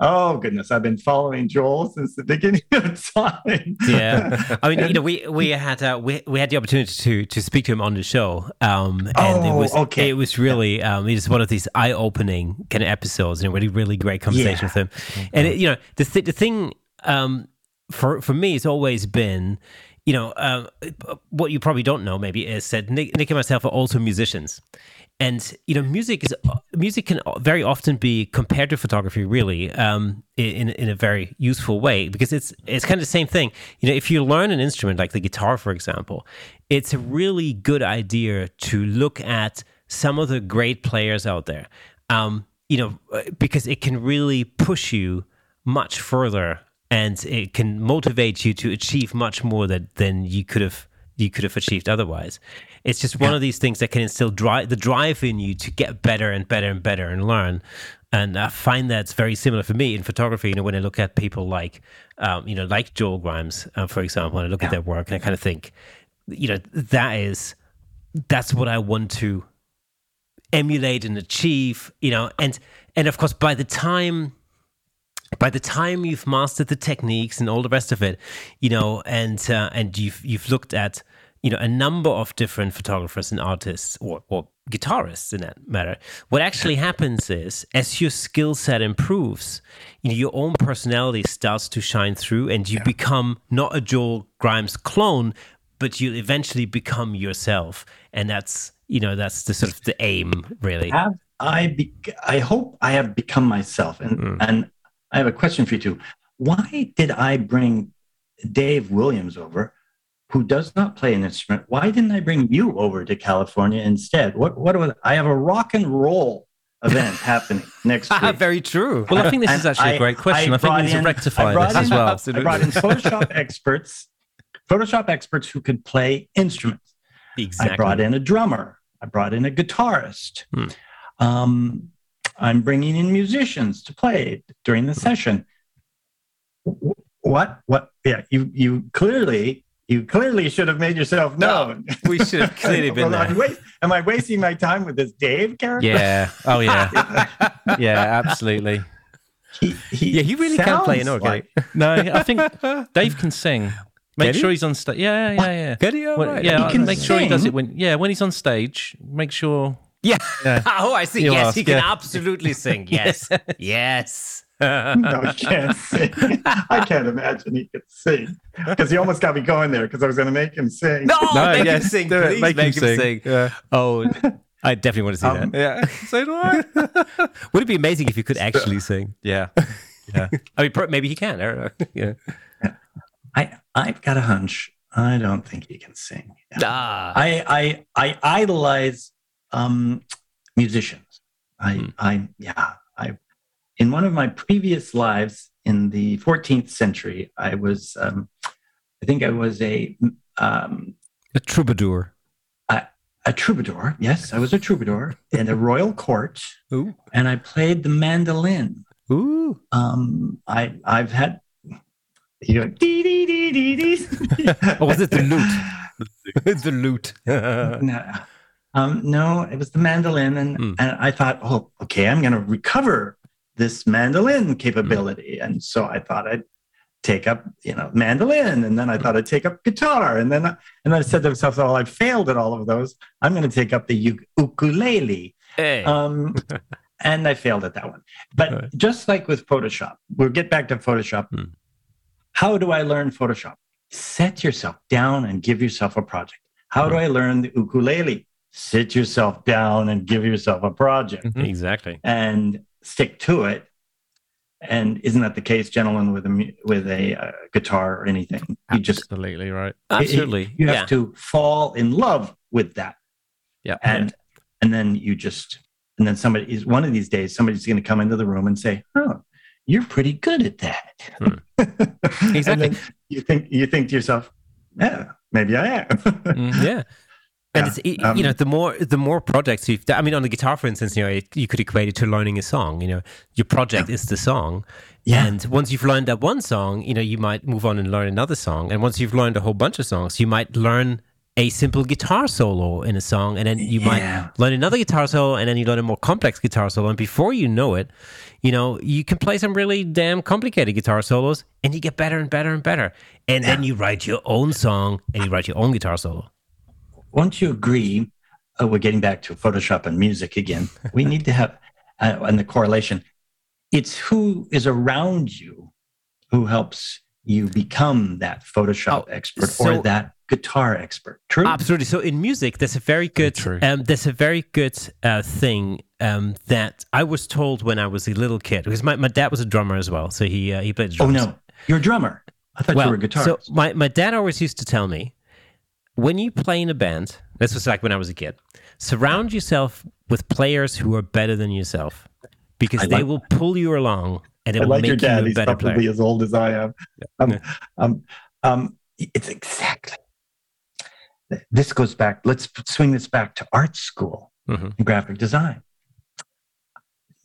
Oh goodness, I've been following Joel since the beginning of time. yeah, I mean, and, you know, we we had uh, we we had the opportunity to to speak to him on the show, um, and oh, it was okay. it was really um, it was one of these eye opening kind of episodes, and a really really great conversation yeah. with him. Okay. And it, you know, the th- the thing um, for for me, it's always been you know, uh, what you probably don't know maybe is that Nick, Nick and myself are also musicians, and you know, music is music can very often be compared to photography, really, um, in in a very useful way because it's it's kind of the same thing. You know, if you learn an instrument like the guitar, for example, it's a really good idea to look at some of the great players out there. Um, you know, because it can really push you much further and it can motivate you to achieve much more that, than you could have you could have achieved otherwise. It's just one yeah. of these things that can instill drive the drive in you to get better and better and better and learn. And I find that's very similar for me in photography. You know, when I look at people like, um, you know, like Joel Grimes, uh, for example, and I look yeah. at their work and I kind of think, you know, that is that's what I want to emulate and achieve. You know, and and of course, by the time by the time you've mastered the techniques and all the rest of it, you know, and uh, and you've you've looked at you know a number of different photographers and artists or, or guitarists in that matter what actually happens is as your skill set improves you know your own personality starts to shine through and you yeah. become not a joel grimes clone but you eventually become yourself and that's you know that's the sort of the aim really have i be- i hope i have become myself and mm. and I have a question for you too. Why did I bring Dave Williams over, who does not play an instrument? Why didn't I bring you over to California instead? What what was I have a rock and roll event happening next week. Very true. Well, I think this and is actually I, a great question. I, I think we need to rectify this in, as well. Absolutely. I brought in Photoshop experts, Photoshop experts who could play instruments. Exactly. I brought in a drummer. I brought in a guitarist. Hmm. Um, I'm bringing in musicians to play during the session. What? What? Yeah, you you clearly you clearly should have made yourself known. No, we should have clearly been well, there. Waste, am I wasting my time with this Dave character? Yeah. Oh yeah. yeah, absolutely. He, he yeah, he really can play an organ. Like... no, I think Dave can sing. Make sure he's on stage. Yeah, yeah, yeah. Get he? Well, right. Yeah, he can make sing? sure he does it when. Yeah, when he's on stage, make sure yeah. yeah. oh, I see. You yes, ask, he can yeah. absolutely sing. Yes. yes. no, he can't sing. I can't imagine he could sing because he almost got me going there because I was going to make him sing. No, no make yes, him sing. Please make, make him, him, sing. sing. Yeah. Oh, I definitely want to see um, that. Yeah. So do I. Would it be amazing if you could actually sing? Yeah. Yeah. I mean, maybe he can. Yeah. I I've got a hunch. I don't think he can sing. Ah. I I I idolize um, musicians. I, mm. I, yeah, I, in one of my previous lives in the 14th century, I was, um, I think I was a, um, a troubadour. A, a troubadour, yes, I was a troubadour in a royal court, Ooh. and I played the mandolin. Ooh. Um, I, I've had You go dee dee dee dee dee. or was it the lute? the lute. no, um, no, it was the mandolin, and Mm. and I thought, oh, okay, I'm going to recover this mandolin capability, and so I thought I'd take up, you know, mandolin, and then I thought I'd take up guitar, and then I, and then I said to myself, oh, I failed at all of those. I'm going to take up the uk- ukulele. hey. Um, and I failed at that one. But Right. just like with Photoshop, we'll get back to Photoshop. Hmm. How do I learn Photoshop? Set yourself down and give yourself a project. How do I learn the ukulele? Sit yourself down and give yourself a project Mhm. exactly. and stick to it. And isn't that the case, gentlemen, with a with a uh, guitar or anything? You just Absolutely right. Absolutely. you have yeah. to fall in love with that Yeah. and and then you just and then somebody is one of these days somebody's going to come into the room and say oh you're pretty good at that Hmm. Exactly. you think you think to yourself yeah maybe i am Mhm. Yeah. And Yeah, it's, it- um, you know, the more the more projects you've, done, I mean, on the guitar, for instance, you know, you could equate it to learning a song. You know, your project is the song, Yeah. and once you've learned that one song, you know, you might move on and learn another song, and once you've learned a whole bunch of songs, you might learn a simple guitar solo in a song, and then you Yeah. might learn another guitar solo, and then you learn a more complex guitar solo, and before you know it, you know, you can play some really damn complicated guitar solos, and you get better and better and better, and then you write your own song and you write your own guitar solo. Won't you agree? Uh, we're getting back to photoshop and music again. We need to have uh, and the correlation. It's who is around you who helps you become that photoshop Oh, expert so- or that guitar expert. True? Absolutely. So in music, there's a very good, true. um, there's a very good uh, thing um, that I was told when I was a little kid because my, my dad was a drummer as well, so he uh, he played drums. oh no. you're a drummer. I thought you were a guitarist. so my my dad always used to tell me when you play in a band, this was like when I was a kid, surround yourself with players who are better than yourself because I they like- will pull you along and it I will like make your dad. you a better probably player. as old as I am. Um, um, um, it's exactly. This goes back. Let's swing this back to art school Mhm. and graphic design.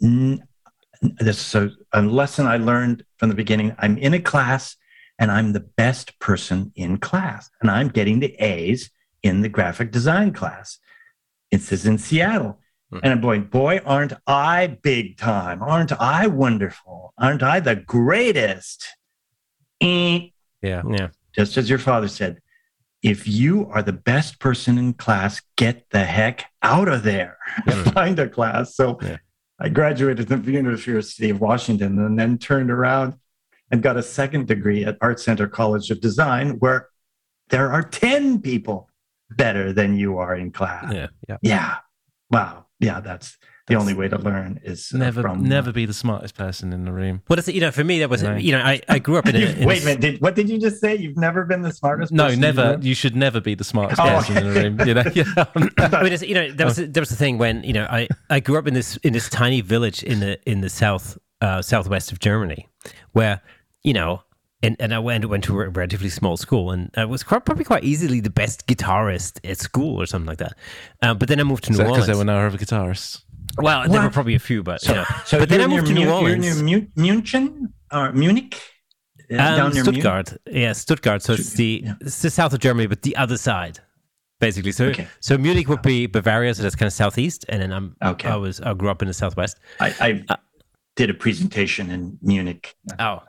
N- This is a lesson I learned from the beginning. I'm in a class and I'm the best person in class, and I'm getting the A's in the graphic design class. This is in Seattle. Hmm. And I'm going, boy, aren't I big time? Aren't I wonderful? Aren't I the greatest? Eh. Yeah. Yeah. Just as your father said, if you are the best person in class, get the heck out of there. Yeah. Find a class. So Yeah. I graduated from the University of Washington and then turned around and got a second degree at Art Center College of Design, where there are 10 people better than you are in class. Yeah. Yeah. yeah. Wow. Yeah, that's the That's- only way to learn is uh, Never, from never be the smartest person in the room. What is it? You know, for me, that was, Right. you know, I, I grew up in a. You've- in a Wait a minute. Did, what did you just say? You've never been the smartest No, person never. You should never be the smartest Oh, person in the room. You know. Yeah. I mean, it's, you know, there was there was a thing when you know I, I grew up in this in this tiny village in the in the south uh, southwest of Germany, where you know, and, and I went went to a relatively small school, and I was quite, probably quite easily the best guitarist at school or something like that. Um, but then I moved to New Because Orleans. there were no other guitarists. well, there were probably a few, but So, you know. so but then I moved to near New Orleans. You're near Mu- Munchen or Munich? Uh, Um, near Mu- Stuttgart, yeah, Stuttgart. So it's the Yeah. it's the south of Germany, but the other side, basically. So Okay. so Munich would be Bavaria, so that's kind of southeast, and then I'm Okay. I was I grew up in the southwest. I, I did a presentation in Munich. Oh,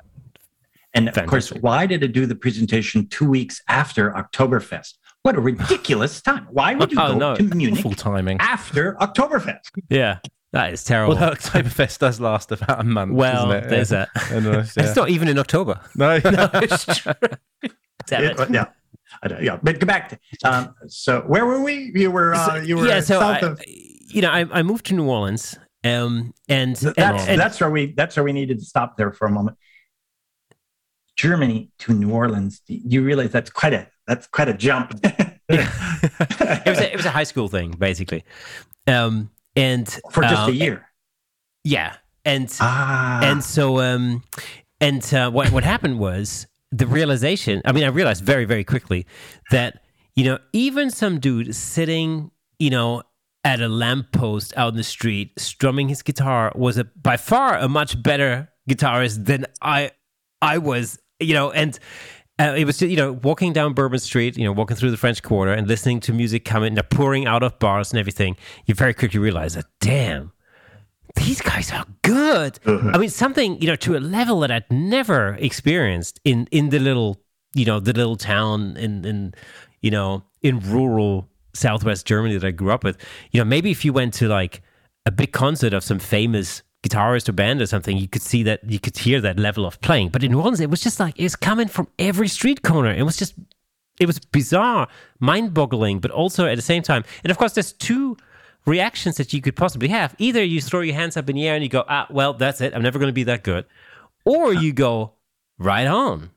And of course, why did I do the presentation two weeks after Oktoberfest? What a ridiculous time. Why would you Oh, go no. to Munich Full timing. after Oktoberfest? yeah, that is terrible. Well, Oktoberfest does last about a month. Well, doesn't it? there's yeah. that. And, uh, yeah. It's not even in October. No, No, it's true. Damn It- it. yeah. I don't- yeah, but go back. To, um, so where were we? You were uh, you were yeah, so south I, of. you know, I, I moved to New Orleans, um, and, That's and, and- that's where we that's where we needed to stop there for a moment. Germany to New Orleans. You realize that's quite a that's quite a jump. it was a, it was a high school thing basically, um, and for just uh, a year. Yeah, and Ah, and so um, and uh, what what happened was the realization. I mean, I realized very very quickly that you know even some dude sitting you know at a lamppost out in the street strumming his guitar was a by far a much better guitarist than I I was you know, and uh, it was you know walking down Bourbon Street, you know, walking through the French Quarter and listening to music coming, pouring out of bars and everything. You very quickly realize that, damn, these guys are good. Uh-huh. I mean, something you know to a level that I'd never experienced in in the little you know the little town in in you know in rural southwest Germany that I grew up with. You know, maybe if you went to like a big concert of some famous guitarist or band or something, you could see that you could hear that level of playing. But in New it was just like it's coming from every street corner. It was just it was bizarre, mind-boggling, but also at the same time. And of course, there's two reactions that you could possibly have. Either you throw your hands up in the air and you go, ah, well, that's it. I'm never going to be that good. Or you go, right on.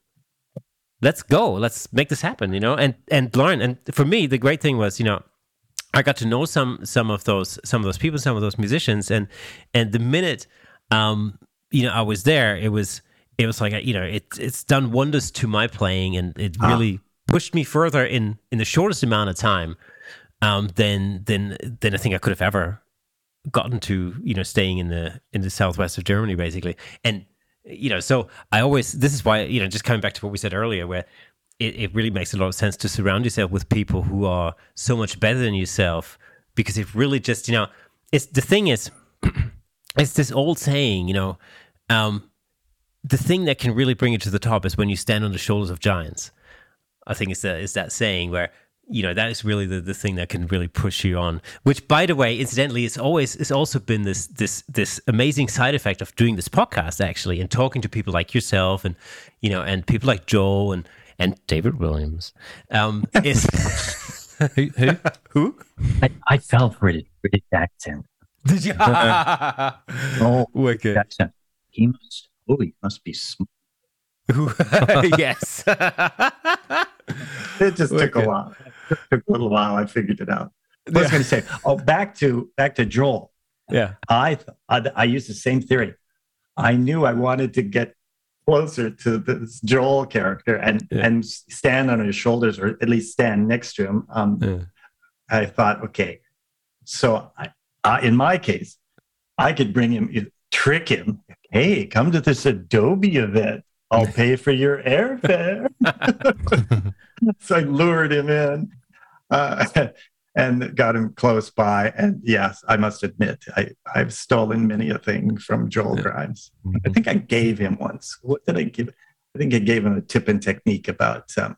Let's go. Let's make this happen, you know, and, and learn. And for me, the great thing was, you know, I got to know some some of those some of those people, some of those musicians, and and the minute um, you know I was there, it was it was like you know it it's done wonders to my playing, and it ah. really pushed me further in in the shortest amount of time um, than than than I think I could have ever gotten to you know staying in the in the southwest of Germany basically, and you know so I always this is why you know just coming back to what we said earlier where it, it really makes a lot of sense to surround yourself with people who are so much better than yourself. Because it really just you know it's the thing is it's this old saying you know um, the thing that can really bring you to the top is when you stand on the shoulders of giants. I think it's, that it's that saying where you know that is really the, the thing that can really push you on. Which by the way incidentally it's always it's also been this this this amazing side effect of doing this podcast actually and talking to people like yourself and you know and people like joe and and David Williams um, is who who who I, I fell for it British accent. Did you? oh, wicked accent. He must. Oh, he must be. Sm- yes. it just wicked. took a while. It took a little while. I figured it out. I was yeah. going to say, oh, back to back to Joel. Yeah, I, I I used the same theory. I knew I wanted to get closer to this Joel character and yeah. and stand on his shoulders or at least stand next to him. Um, yeah. I thought, okay, so I, uh, in my case, I could bring him, trick him. Hey, come to this Adobe event. I'll pay for your airfare. so I lured him in. Uh, and got him close by. And yes, I must admit, I, I've stolen many a thing from Joel yeah. Grimes. Mm-hmm. I think I gave him once. What did I give? I think I gave him a tip and technique about um,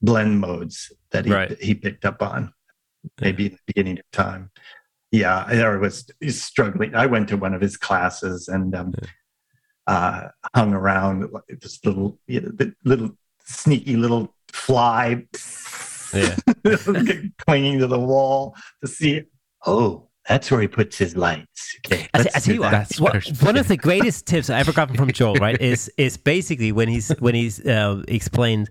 blend modes that he, right. he picked up on, maybe in the beginning of time. Yeah, I was struggling. I went to one of his classes and um, yeah. uh, hung around this little, you know, little sneaky little fly yeah. clinging to the wall to see. Oh, that's where he puts his lights. Okay, I, I tell you what, what one of the greatest tips I ever gotten from Joel, right, is is basically when he's when he's uh, explained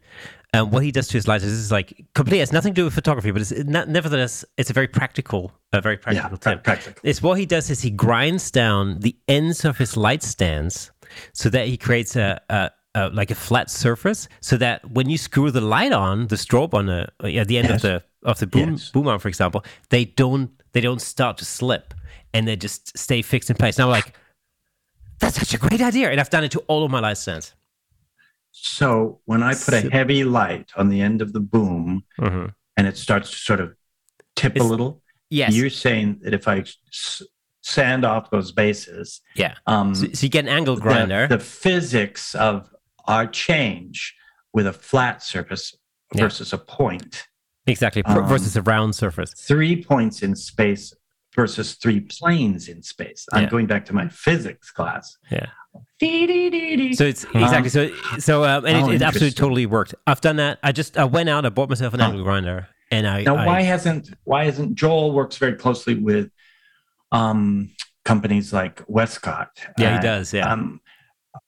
um, what he does to his lights. This is like completely has nothing to do with photography, but it's not, nevertheless it's a very practical, a very practical yeah, tip. Practical. It's what he does is he grinds down the ends of his light stands so that he creates a, a uh, like a flat surface, so that when you screw the light on, the strobe on the at the end yes. of the of the boom yes. boom arm, for example, they don't they don't start to slip and they just stay fixed in place. Now, like that's such a great idea, and I've done it to all of my light since So when I put a heavy light on the end of the boom, mm-hmm. and it starts to sort of tip it's, a little, yes, you're saying that if I sand off those bases. Yeah. Um, so, so, you get an angle grinder. The, the, physics of our change with a flat surface versus yeah. a point. Exactly, um, versus a round surface. Three points in space versus three planes in space. I'm yeah. going back to my physics class. Yeah. So it's exactly so. So um, and oh, it, it absolutely totally worked. I've done that. I just I went out. I bought myself an angle grinder, and I now I, why hasn't why hasn't Joel works very closely with um, companies like Westcott? Yeah, uh, he does. Yeah. Um,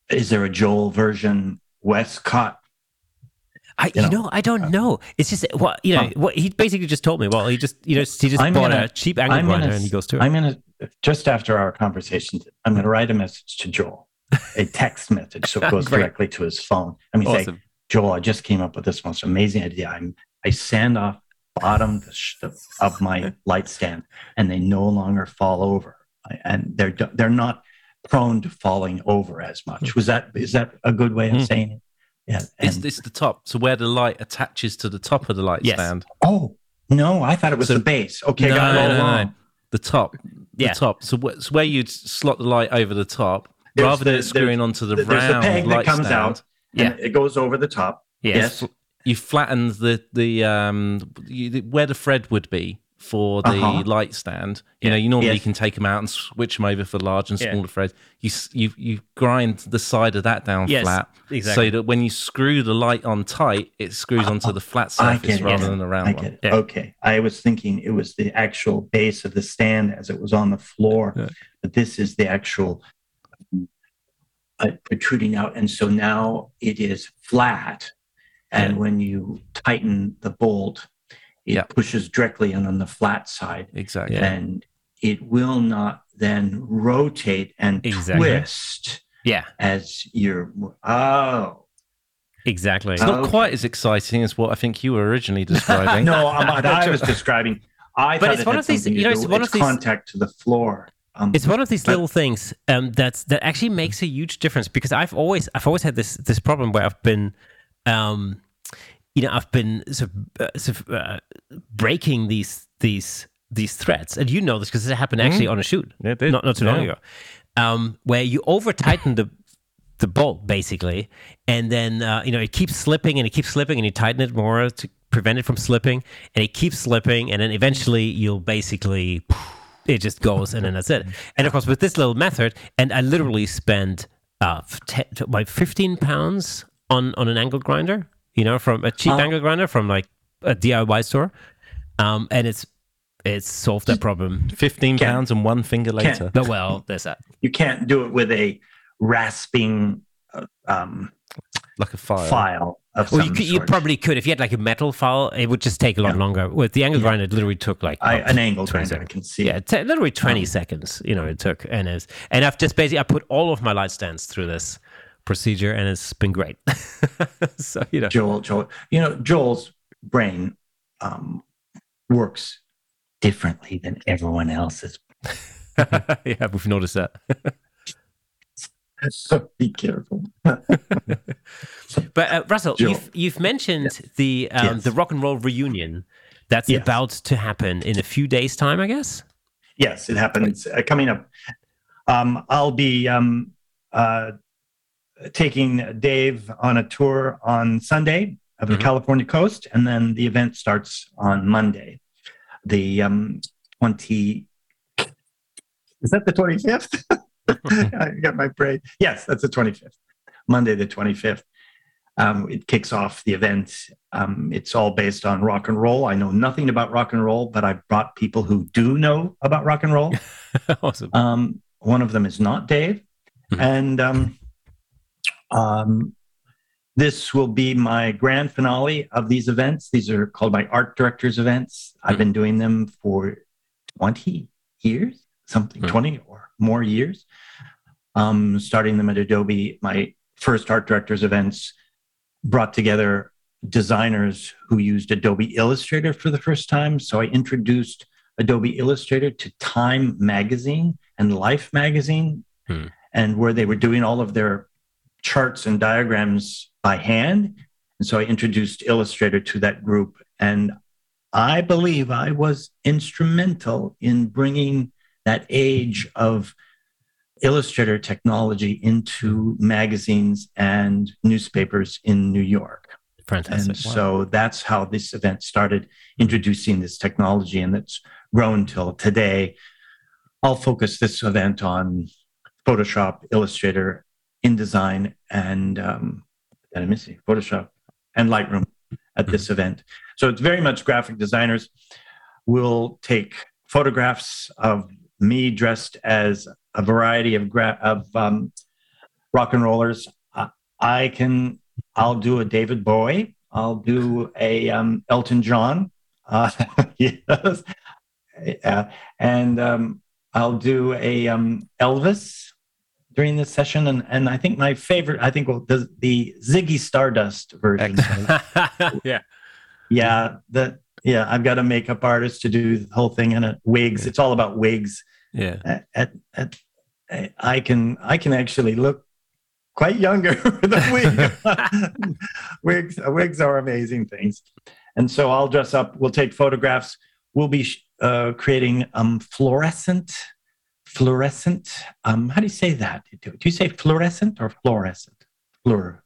is there a Joel version Westcott? I, you, know, know, I don't know. It's just what you know. what he basically just told me. Well, he just, you know, he just I'm bought gonna, a cheap angle I'm grinder gonna, and he goes to it. I'm gonna just after our conversation, I'm gonna write a message to Joel, a text message, so it goes directly to his phone. I mean, awesome. say, Joel, I just came up with this most amazing idea. I'm I sand off bottom of my light stand, and they no longer fall over, and they're they're not prone to falling over as much. Was that is that a good way of hmm. saying it? Yeah, it's, it's the top. So where the light attaches to the top of the light Yes. stand. Oh no, I thought it was So- the base. Okay, no, got it all no, no, wrong. no. The top. The Yeah. top. So, wh- so where you'd slot the light over the top, There's rather than the- it screwing onto the There's a round peg light that comes stand, out. and it goes over the top. Yes. Yes. you flattened the the um you, the- where the thread would be for the Uh-huh. light stand. You know, you normally can take them out and switch them over for large and Yeah. smaller threads. You you you grind the side of that down Yes, flat, exactly. so that when you screw the light on tight, it screws onto the flat surface it. rather than the round I one. Yeah. Okay. I was thinking it was the actual base of the stand as it was on the floor, Yeah. but this is the actual uh, protruding out. And so now it is flat. And Yeah. when you tighten the bolt, it Yeah. pushes directly in on the flat side. Exactly. And it will not then rotate and Exactly. twist Yeah, as you're. Oh. exactly. It's not Okay. quite as exciting as what I think you were originally describing. no, um, what I was describing. I But thought it's it one had of these- something you know, do it's with one its of these- contact to the floor. Um, It's one of these But- little things um, that's that actually makes a huge difference because I've always I've always had this this problem where I've been, um, you know, I've been sort of, uh, sort of uh, breaking these these these threads, and you know this because it happened actually on a shoot Yeah, not not too long ago, um, where you over tighten the the bolt basically, and then uh, you know it keeps slipping and it keeps slipping, and you tighten it more to prevent it from slipping, and it keeps slipping, and then eventually you'll basically it just goes, and then that's it. And of course, with this little method, and I literally spent uh, like fifteen pounds on on an angle grinder, you know, from a cheap Oh. angle grinder from like a DIY store, um, and it's it's solved that problem. Fifteen pounds and one finger later. But well, there's that. you can't do it with a rasping uh, um, Like a file. file of Well, some you, could, you probably could if you had like a metal file. It would just take a lot Yeah. longer. With the angle Yeah. grinder, it literally took like I, oh, an angle 20 grinder, I seconds. can see. Yeah, it. t- literally twenty Um, seconds. You know, it took, and it's and I've just basically I put all of my light stands through this procedure, and it's been great. so you know, Joel, Joel, you know, Joel's brain um, works differently than everyone else's. yeah, we've noticed that. So be careful. But uh, Russell, Joel. you've you've mentioned the um, Yes. the rock and roll reunion that's Yes. about to happen in a few days' time, I guess. Yes, it happens uh, coming up. Um, I'll be um, uh, taking Dave on a tour on Sunday of the Mhm. California coast, and then the event starts on Monday, the um, twenty. Is that the twenty fifth? I got my brain. Yes, that's the twenty fifth. Monday, the twenty fifth. Um, it kicks off the event. Um, it's all based on rock and roll. I know nothing about rock and roll, but I brought people who do know about rock and roll. awesome. Um, one of them is not Dave, Mhm. and um, this will be my grand finale of these events. These are called my art directors events. I've been doing them for twenty years, something Mhm. twenty or more years. Um, starting them at Adobe, my first art directors events brought together designers who used Adobe Illustrator for the first time. So I introduced Adobe Illustrator to Time Magazine and Life Magazine, Hmm. and where they were doing all of their charts and diagrams by hand. And so I introduced Illustrator to that group. And I believe I was instrumental in bringing that age of Illustrator technology into magazines and newspapers in New York. Fantastic. And so that's how this event started introducing this technology, and it's grown till today. I'll focus this event on Photoshop, Illustrator, InDesign, and um, me see, Photoshop and Lightroom at this event. So it's very much graphic designers will take photographs of me dressed as a variety of gra- of um, rock and rollers. Uh, I can I'll do a David Bowie. I'll do a um, Elton John. Uh, yes, uh, and um, I'll do a um, Elvis during this session. And and I think my favorite, I think, well, the the Ziggy Stardust version. yeah. yeah, the yeah, I've got a makeup artist to do the whole thing and a wigs. It's all about wigs Yeah. at, at, at I can I can actually look quite younger with a wig. wigs, wigs are amazing things. And so I'll dress up. We'll take photographs. We'll be uh, creating um, fluorescent, fluorescent. Um, how do you say that? Do you say fluorescent or fluorescent? Fluor.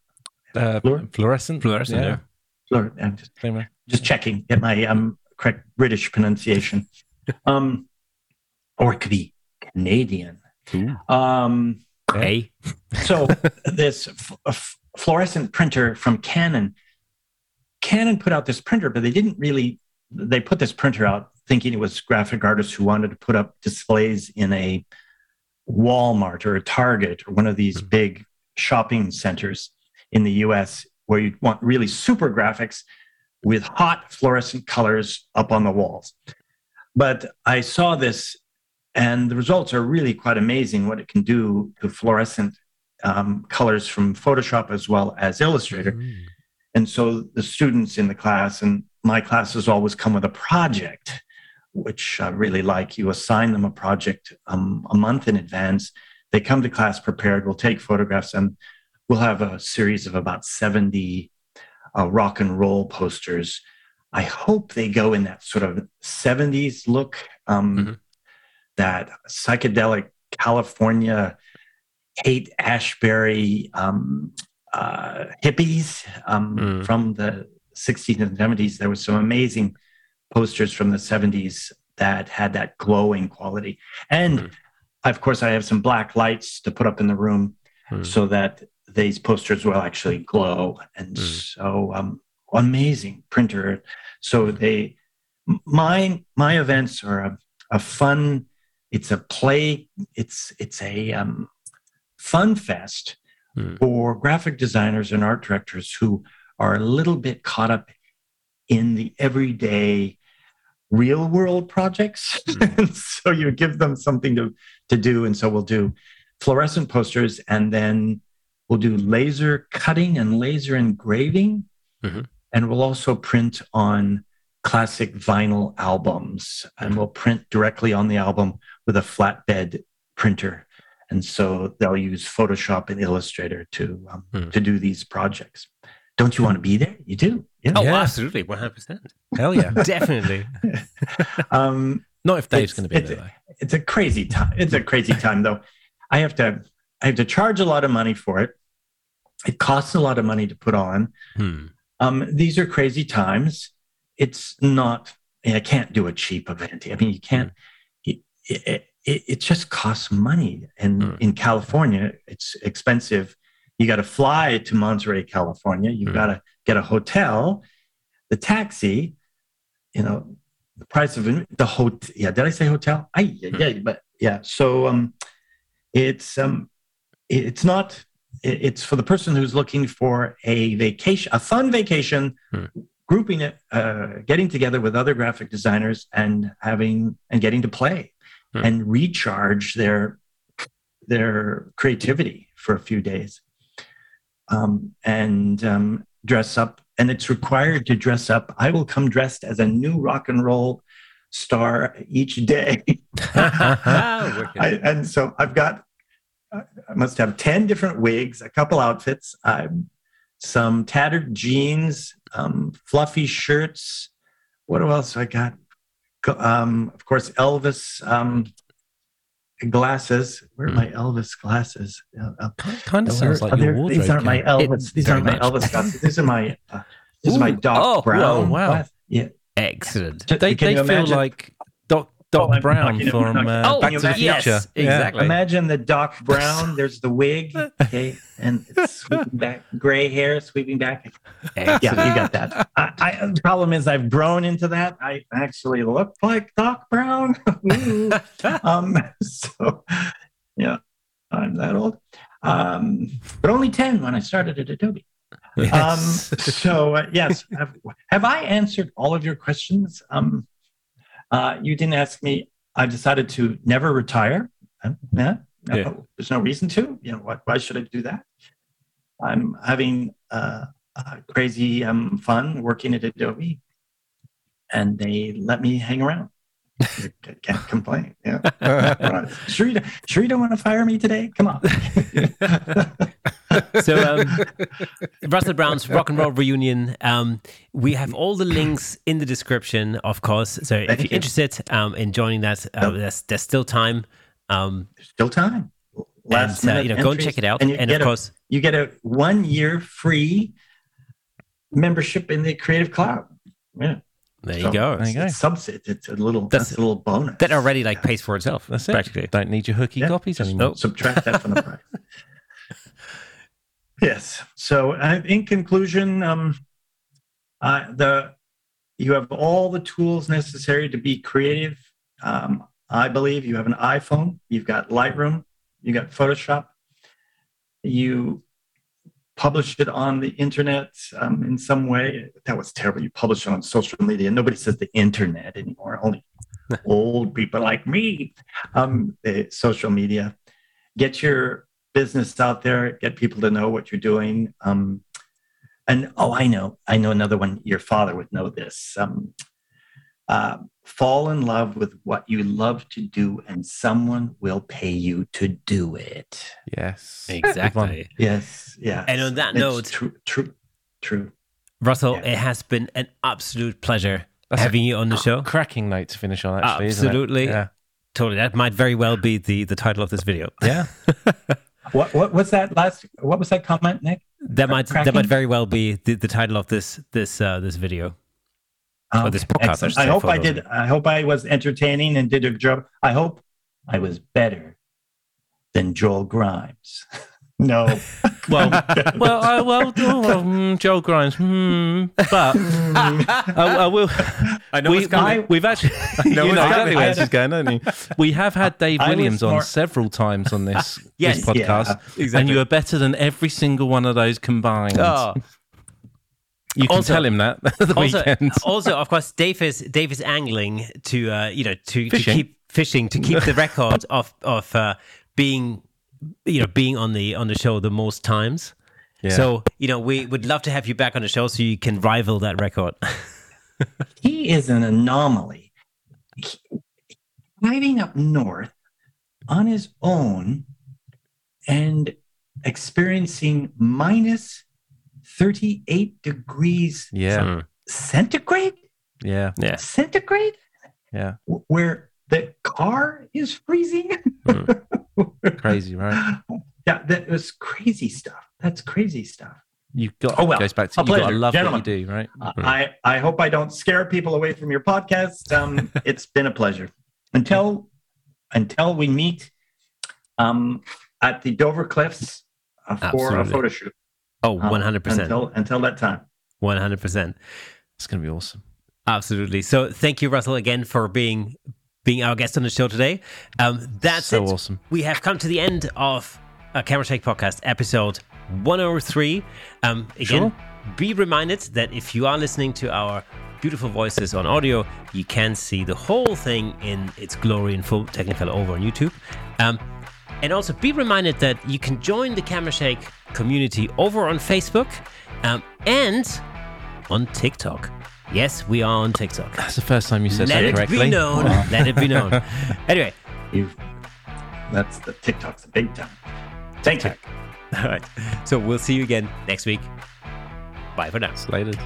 Uh, fluorescent. Fluorescent. Yeah. Fluor- I'm just, just checking. Get my um, correct British pronunciation. um, or it could be Canadian. Um, hey. so this f- f- fluorescent printer from Canon, Canon put out this printer, but they didn't really. They put this printer out thinking it was graphic artists who wanted to put up displays in a Walmart or a Target or one of these mm-hmm. big shopping centers in the US where you want really super graphics with hot fluorescent colors up on the walls. But I saw this, and the results are really quite amazing what it can do to fluorescent um, colors from Photoshop as well as Illustrator. Mm. And so the students in the class, and my classes always come with a project, which I really like. You assign them a project um, a month in advance. They come to class prepared. We'll take photographs, and we'll have a series of about 70 uh, rock and roll posters. I hope they go in that sort of 70s look, um, mm-hmm. that psychedelic California Haight Ashbury um, uh, hippies um, mm. from the 60s and 70s. There was some amazing posters from the 70s that had that glowing quality. And mm. of course, I have some black lights to put up in the room mm. so that these posters will actually glow. And mm. so um, amazing printer. So they, my my events are a, a fun. It's a play. It's it's a um, fun fest mm. for graphic designers and art directors who are a little bit caught up in the everyday real world projects. Mm. so you give them something to, to do. And so we'll do fluorescent posters and then We'll do laser cutting and laser engraving. Mm-hmm. And we'll also print on classic vinyl albums. And we'll print directly on the album with a flatbed printer. And so they'll use Photoshop and Illustrator to um, mm. to do these projects. Don't you want to be there? You do. Yeah. Oh, yeah. absolutely, one hundred percent. Hell yeah, definitely. um, Not if Dave's going to be it's, there. It's a crazy time. It's a crazy time, though. I have to I have to charge a lot of money for it. It costs a lot of money to put on. Hmm. Um, these are crazy times. It's not. I can't do a cheap event. I mean, you can't. Hmm. It, it, it, just costs money, and hmm. in California, it's expensive. You got to fly to Monterey, California. You hmm. got to get a hotel, the taxi. You know, the price of the hotel. Yeah, did I say hotel? I yeah, yeah, but yeah. So um, it's um, it's not it's for the person who's looking for a vacation, a fun vacation, hmm. grouping it, uh, getting together with other graphic designers and having and getting to play hmm. and recharge their their creativity for a few days um, and um, dress up. And it's required to dress up. I will come dressed as a new rock and roll star each day. I, and so I've got I must have 10 different wigs, a couple outfits, um, some tattered jeans, um, fluffy shirts. What else I got? Um, of course, Elvis um, glasses. Where are mm. my Elvis glasses? Uh, uh, kind of sounds like your wardrobe. These aren't my Elvis. These aren't my Elvis glasses. These are my. Uh, this Ooh, is my Doc oh, Brown. wow. Glass. Yeah. Excellent. They, they feel like Doc Doc oh, Brown from uh, oh, Back to the yes, Future. Exactly. Imagine the Doc Brown. There's the wig, okay, and it's sweeping back, gray hair sweeping back. Yeah, you got that. I, I, the problem is I've grown into that. I actually look like Doc Brown. um, so, yeah, I'm that old. Um, but only ten when I started at Adobe. Yes. Um, so uh, yes, have, have I answered all of your questions? Um, uh, you didn't ask me. I decided to never retire. Yeah, yeah. there's no reason to. You know, why, why should I do that? I'm having uh, uh, crazy um, fun working at Adobe, and they let me hang around. Can't complain. Yeah. right. Sure, you, sure you don't want to fire me today? Come on. so um, Russell Brown's Rock and Roll Reunion. Um, we have all the links in the description, of course. So Thank if you're you. interested um, in joining that, uh, there's, there's still time. Um, there's still time. Last and, uh, you know, go and check it out. And, and of a, course, you get a one year free membership in the Creative Cloud. Yeah. There you go. There you go. It's, it's, it's a little that's, that's, a little bonus. That already like pays for itself. That's it. Practically. Don't need your hooky yeah, copies anymore. Subtract that from the price. yes. So uh, in conclusion, um, uh, the you have all the tools necessary to be creative. Um, I believe you have an iPhone, you've got Lightroom, you got Photoshop, you published it on the internet um, in some way. That was terrible. You publish it on social media. Nobody says the internet anymore. Only old people like me. Um, social media. Get your business out there. Get people to know what you're doing. Um, and oh, I know. I know another one. Your father would know this. Um, uh, fall in love with what you love to do, and someone will pay you to do it. Yes, exactly. yes, yeah. And on that it's note, true, true, true. Russell, yeah. it has been an absolute pleasure That's having you on the show. Cracking night to finish on, actually. Absolutely. Yeah. Totally. That might very well be the the title of this video. Yeah. what what was that last? What was that comment, Nick? That might cracking? that might very well be the, the title of this this uh, this video. Um, this podcast. I, I hope I did. I hope I was entertaining and did a job. I hope I was better than Joel Grimes. no. well, well, uh, well, oh, um, Joel Grimes. Hmm, but I, I, will. I know we, we, have actually. I know, you know exactly where this is going, don't you? We have had Dave Williams on several times on this, yes, this podcast, yeah, exactly. and you are better than every single one of those combined. Oh. You can also, tell him that. also, also, of course, Dave is Dave is angling to uh, you know to, to keep fishing to keep the record of of uh, being you know being on the on the show the most times. Yeah. So you know we would love to have you back on the show so you can rival that record. he is an anomaly. driving up north on his own and experiencing minus 38 degrees yeah. Hmm. centigrade. Yeah. Yeah. Centigrade. Yeah. Where the car is freezing. Mm. crazy, right? Yeah, that was crazy stuff. That's crazy stuff. You've got oh well, goes back to you got to love Gentlemen, what you do, right? Uh, I I hope I don't scare people away from your podcast. Um, it's been a pleasure. Until until we meet um, at the Dover Cliffs uh, for Absolutely. a photo shoot. Oh, 100%. Um, until, until that time. 100%. It's going to be awesome. Absolutely. So thank you, Russell, again for being being our guest on the show today. Um, that's so it. awesome. We have come to the end of a Camera Shake podcast, episode 103. Um, again, sure. be reminded that if you are listening to our beautiful voices on audio, you can see the whole thing in its glory in full Technicolor over on YouTube. Um, and also be reminded that you can join the Camera Shake community over on Facebook um, and on TikTok. Yes, we are on TikTok. That's the first time you said Let that correctly. Let it be known. Let it be known. Anyway, You've, that's the TikTok's a big time. Thank you. All right. So we'll see you again next week. Bye for now. Slated.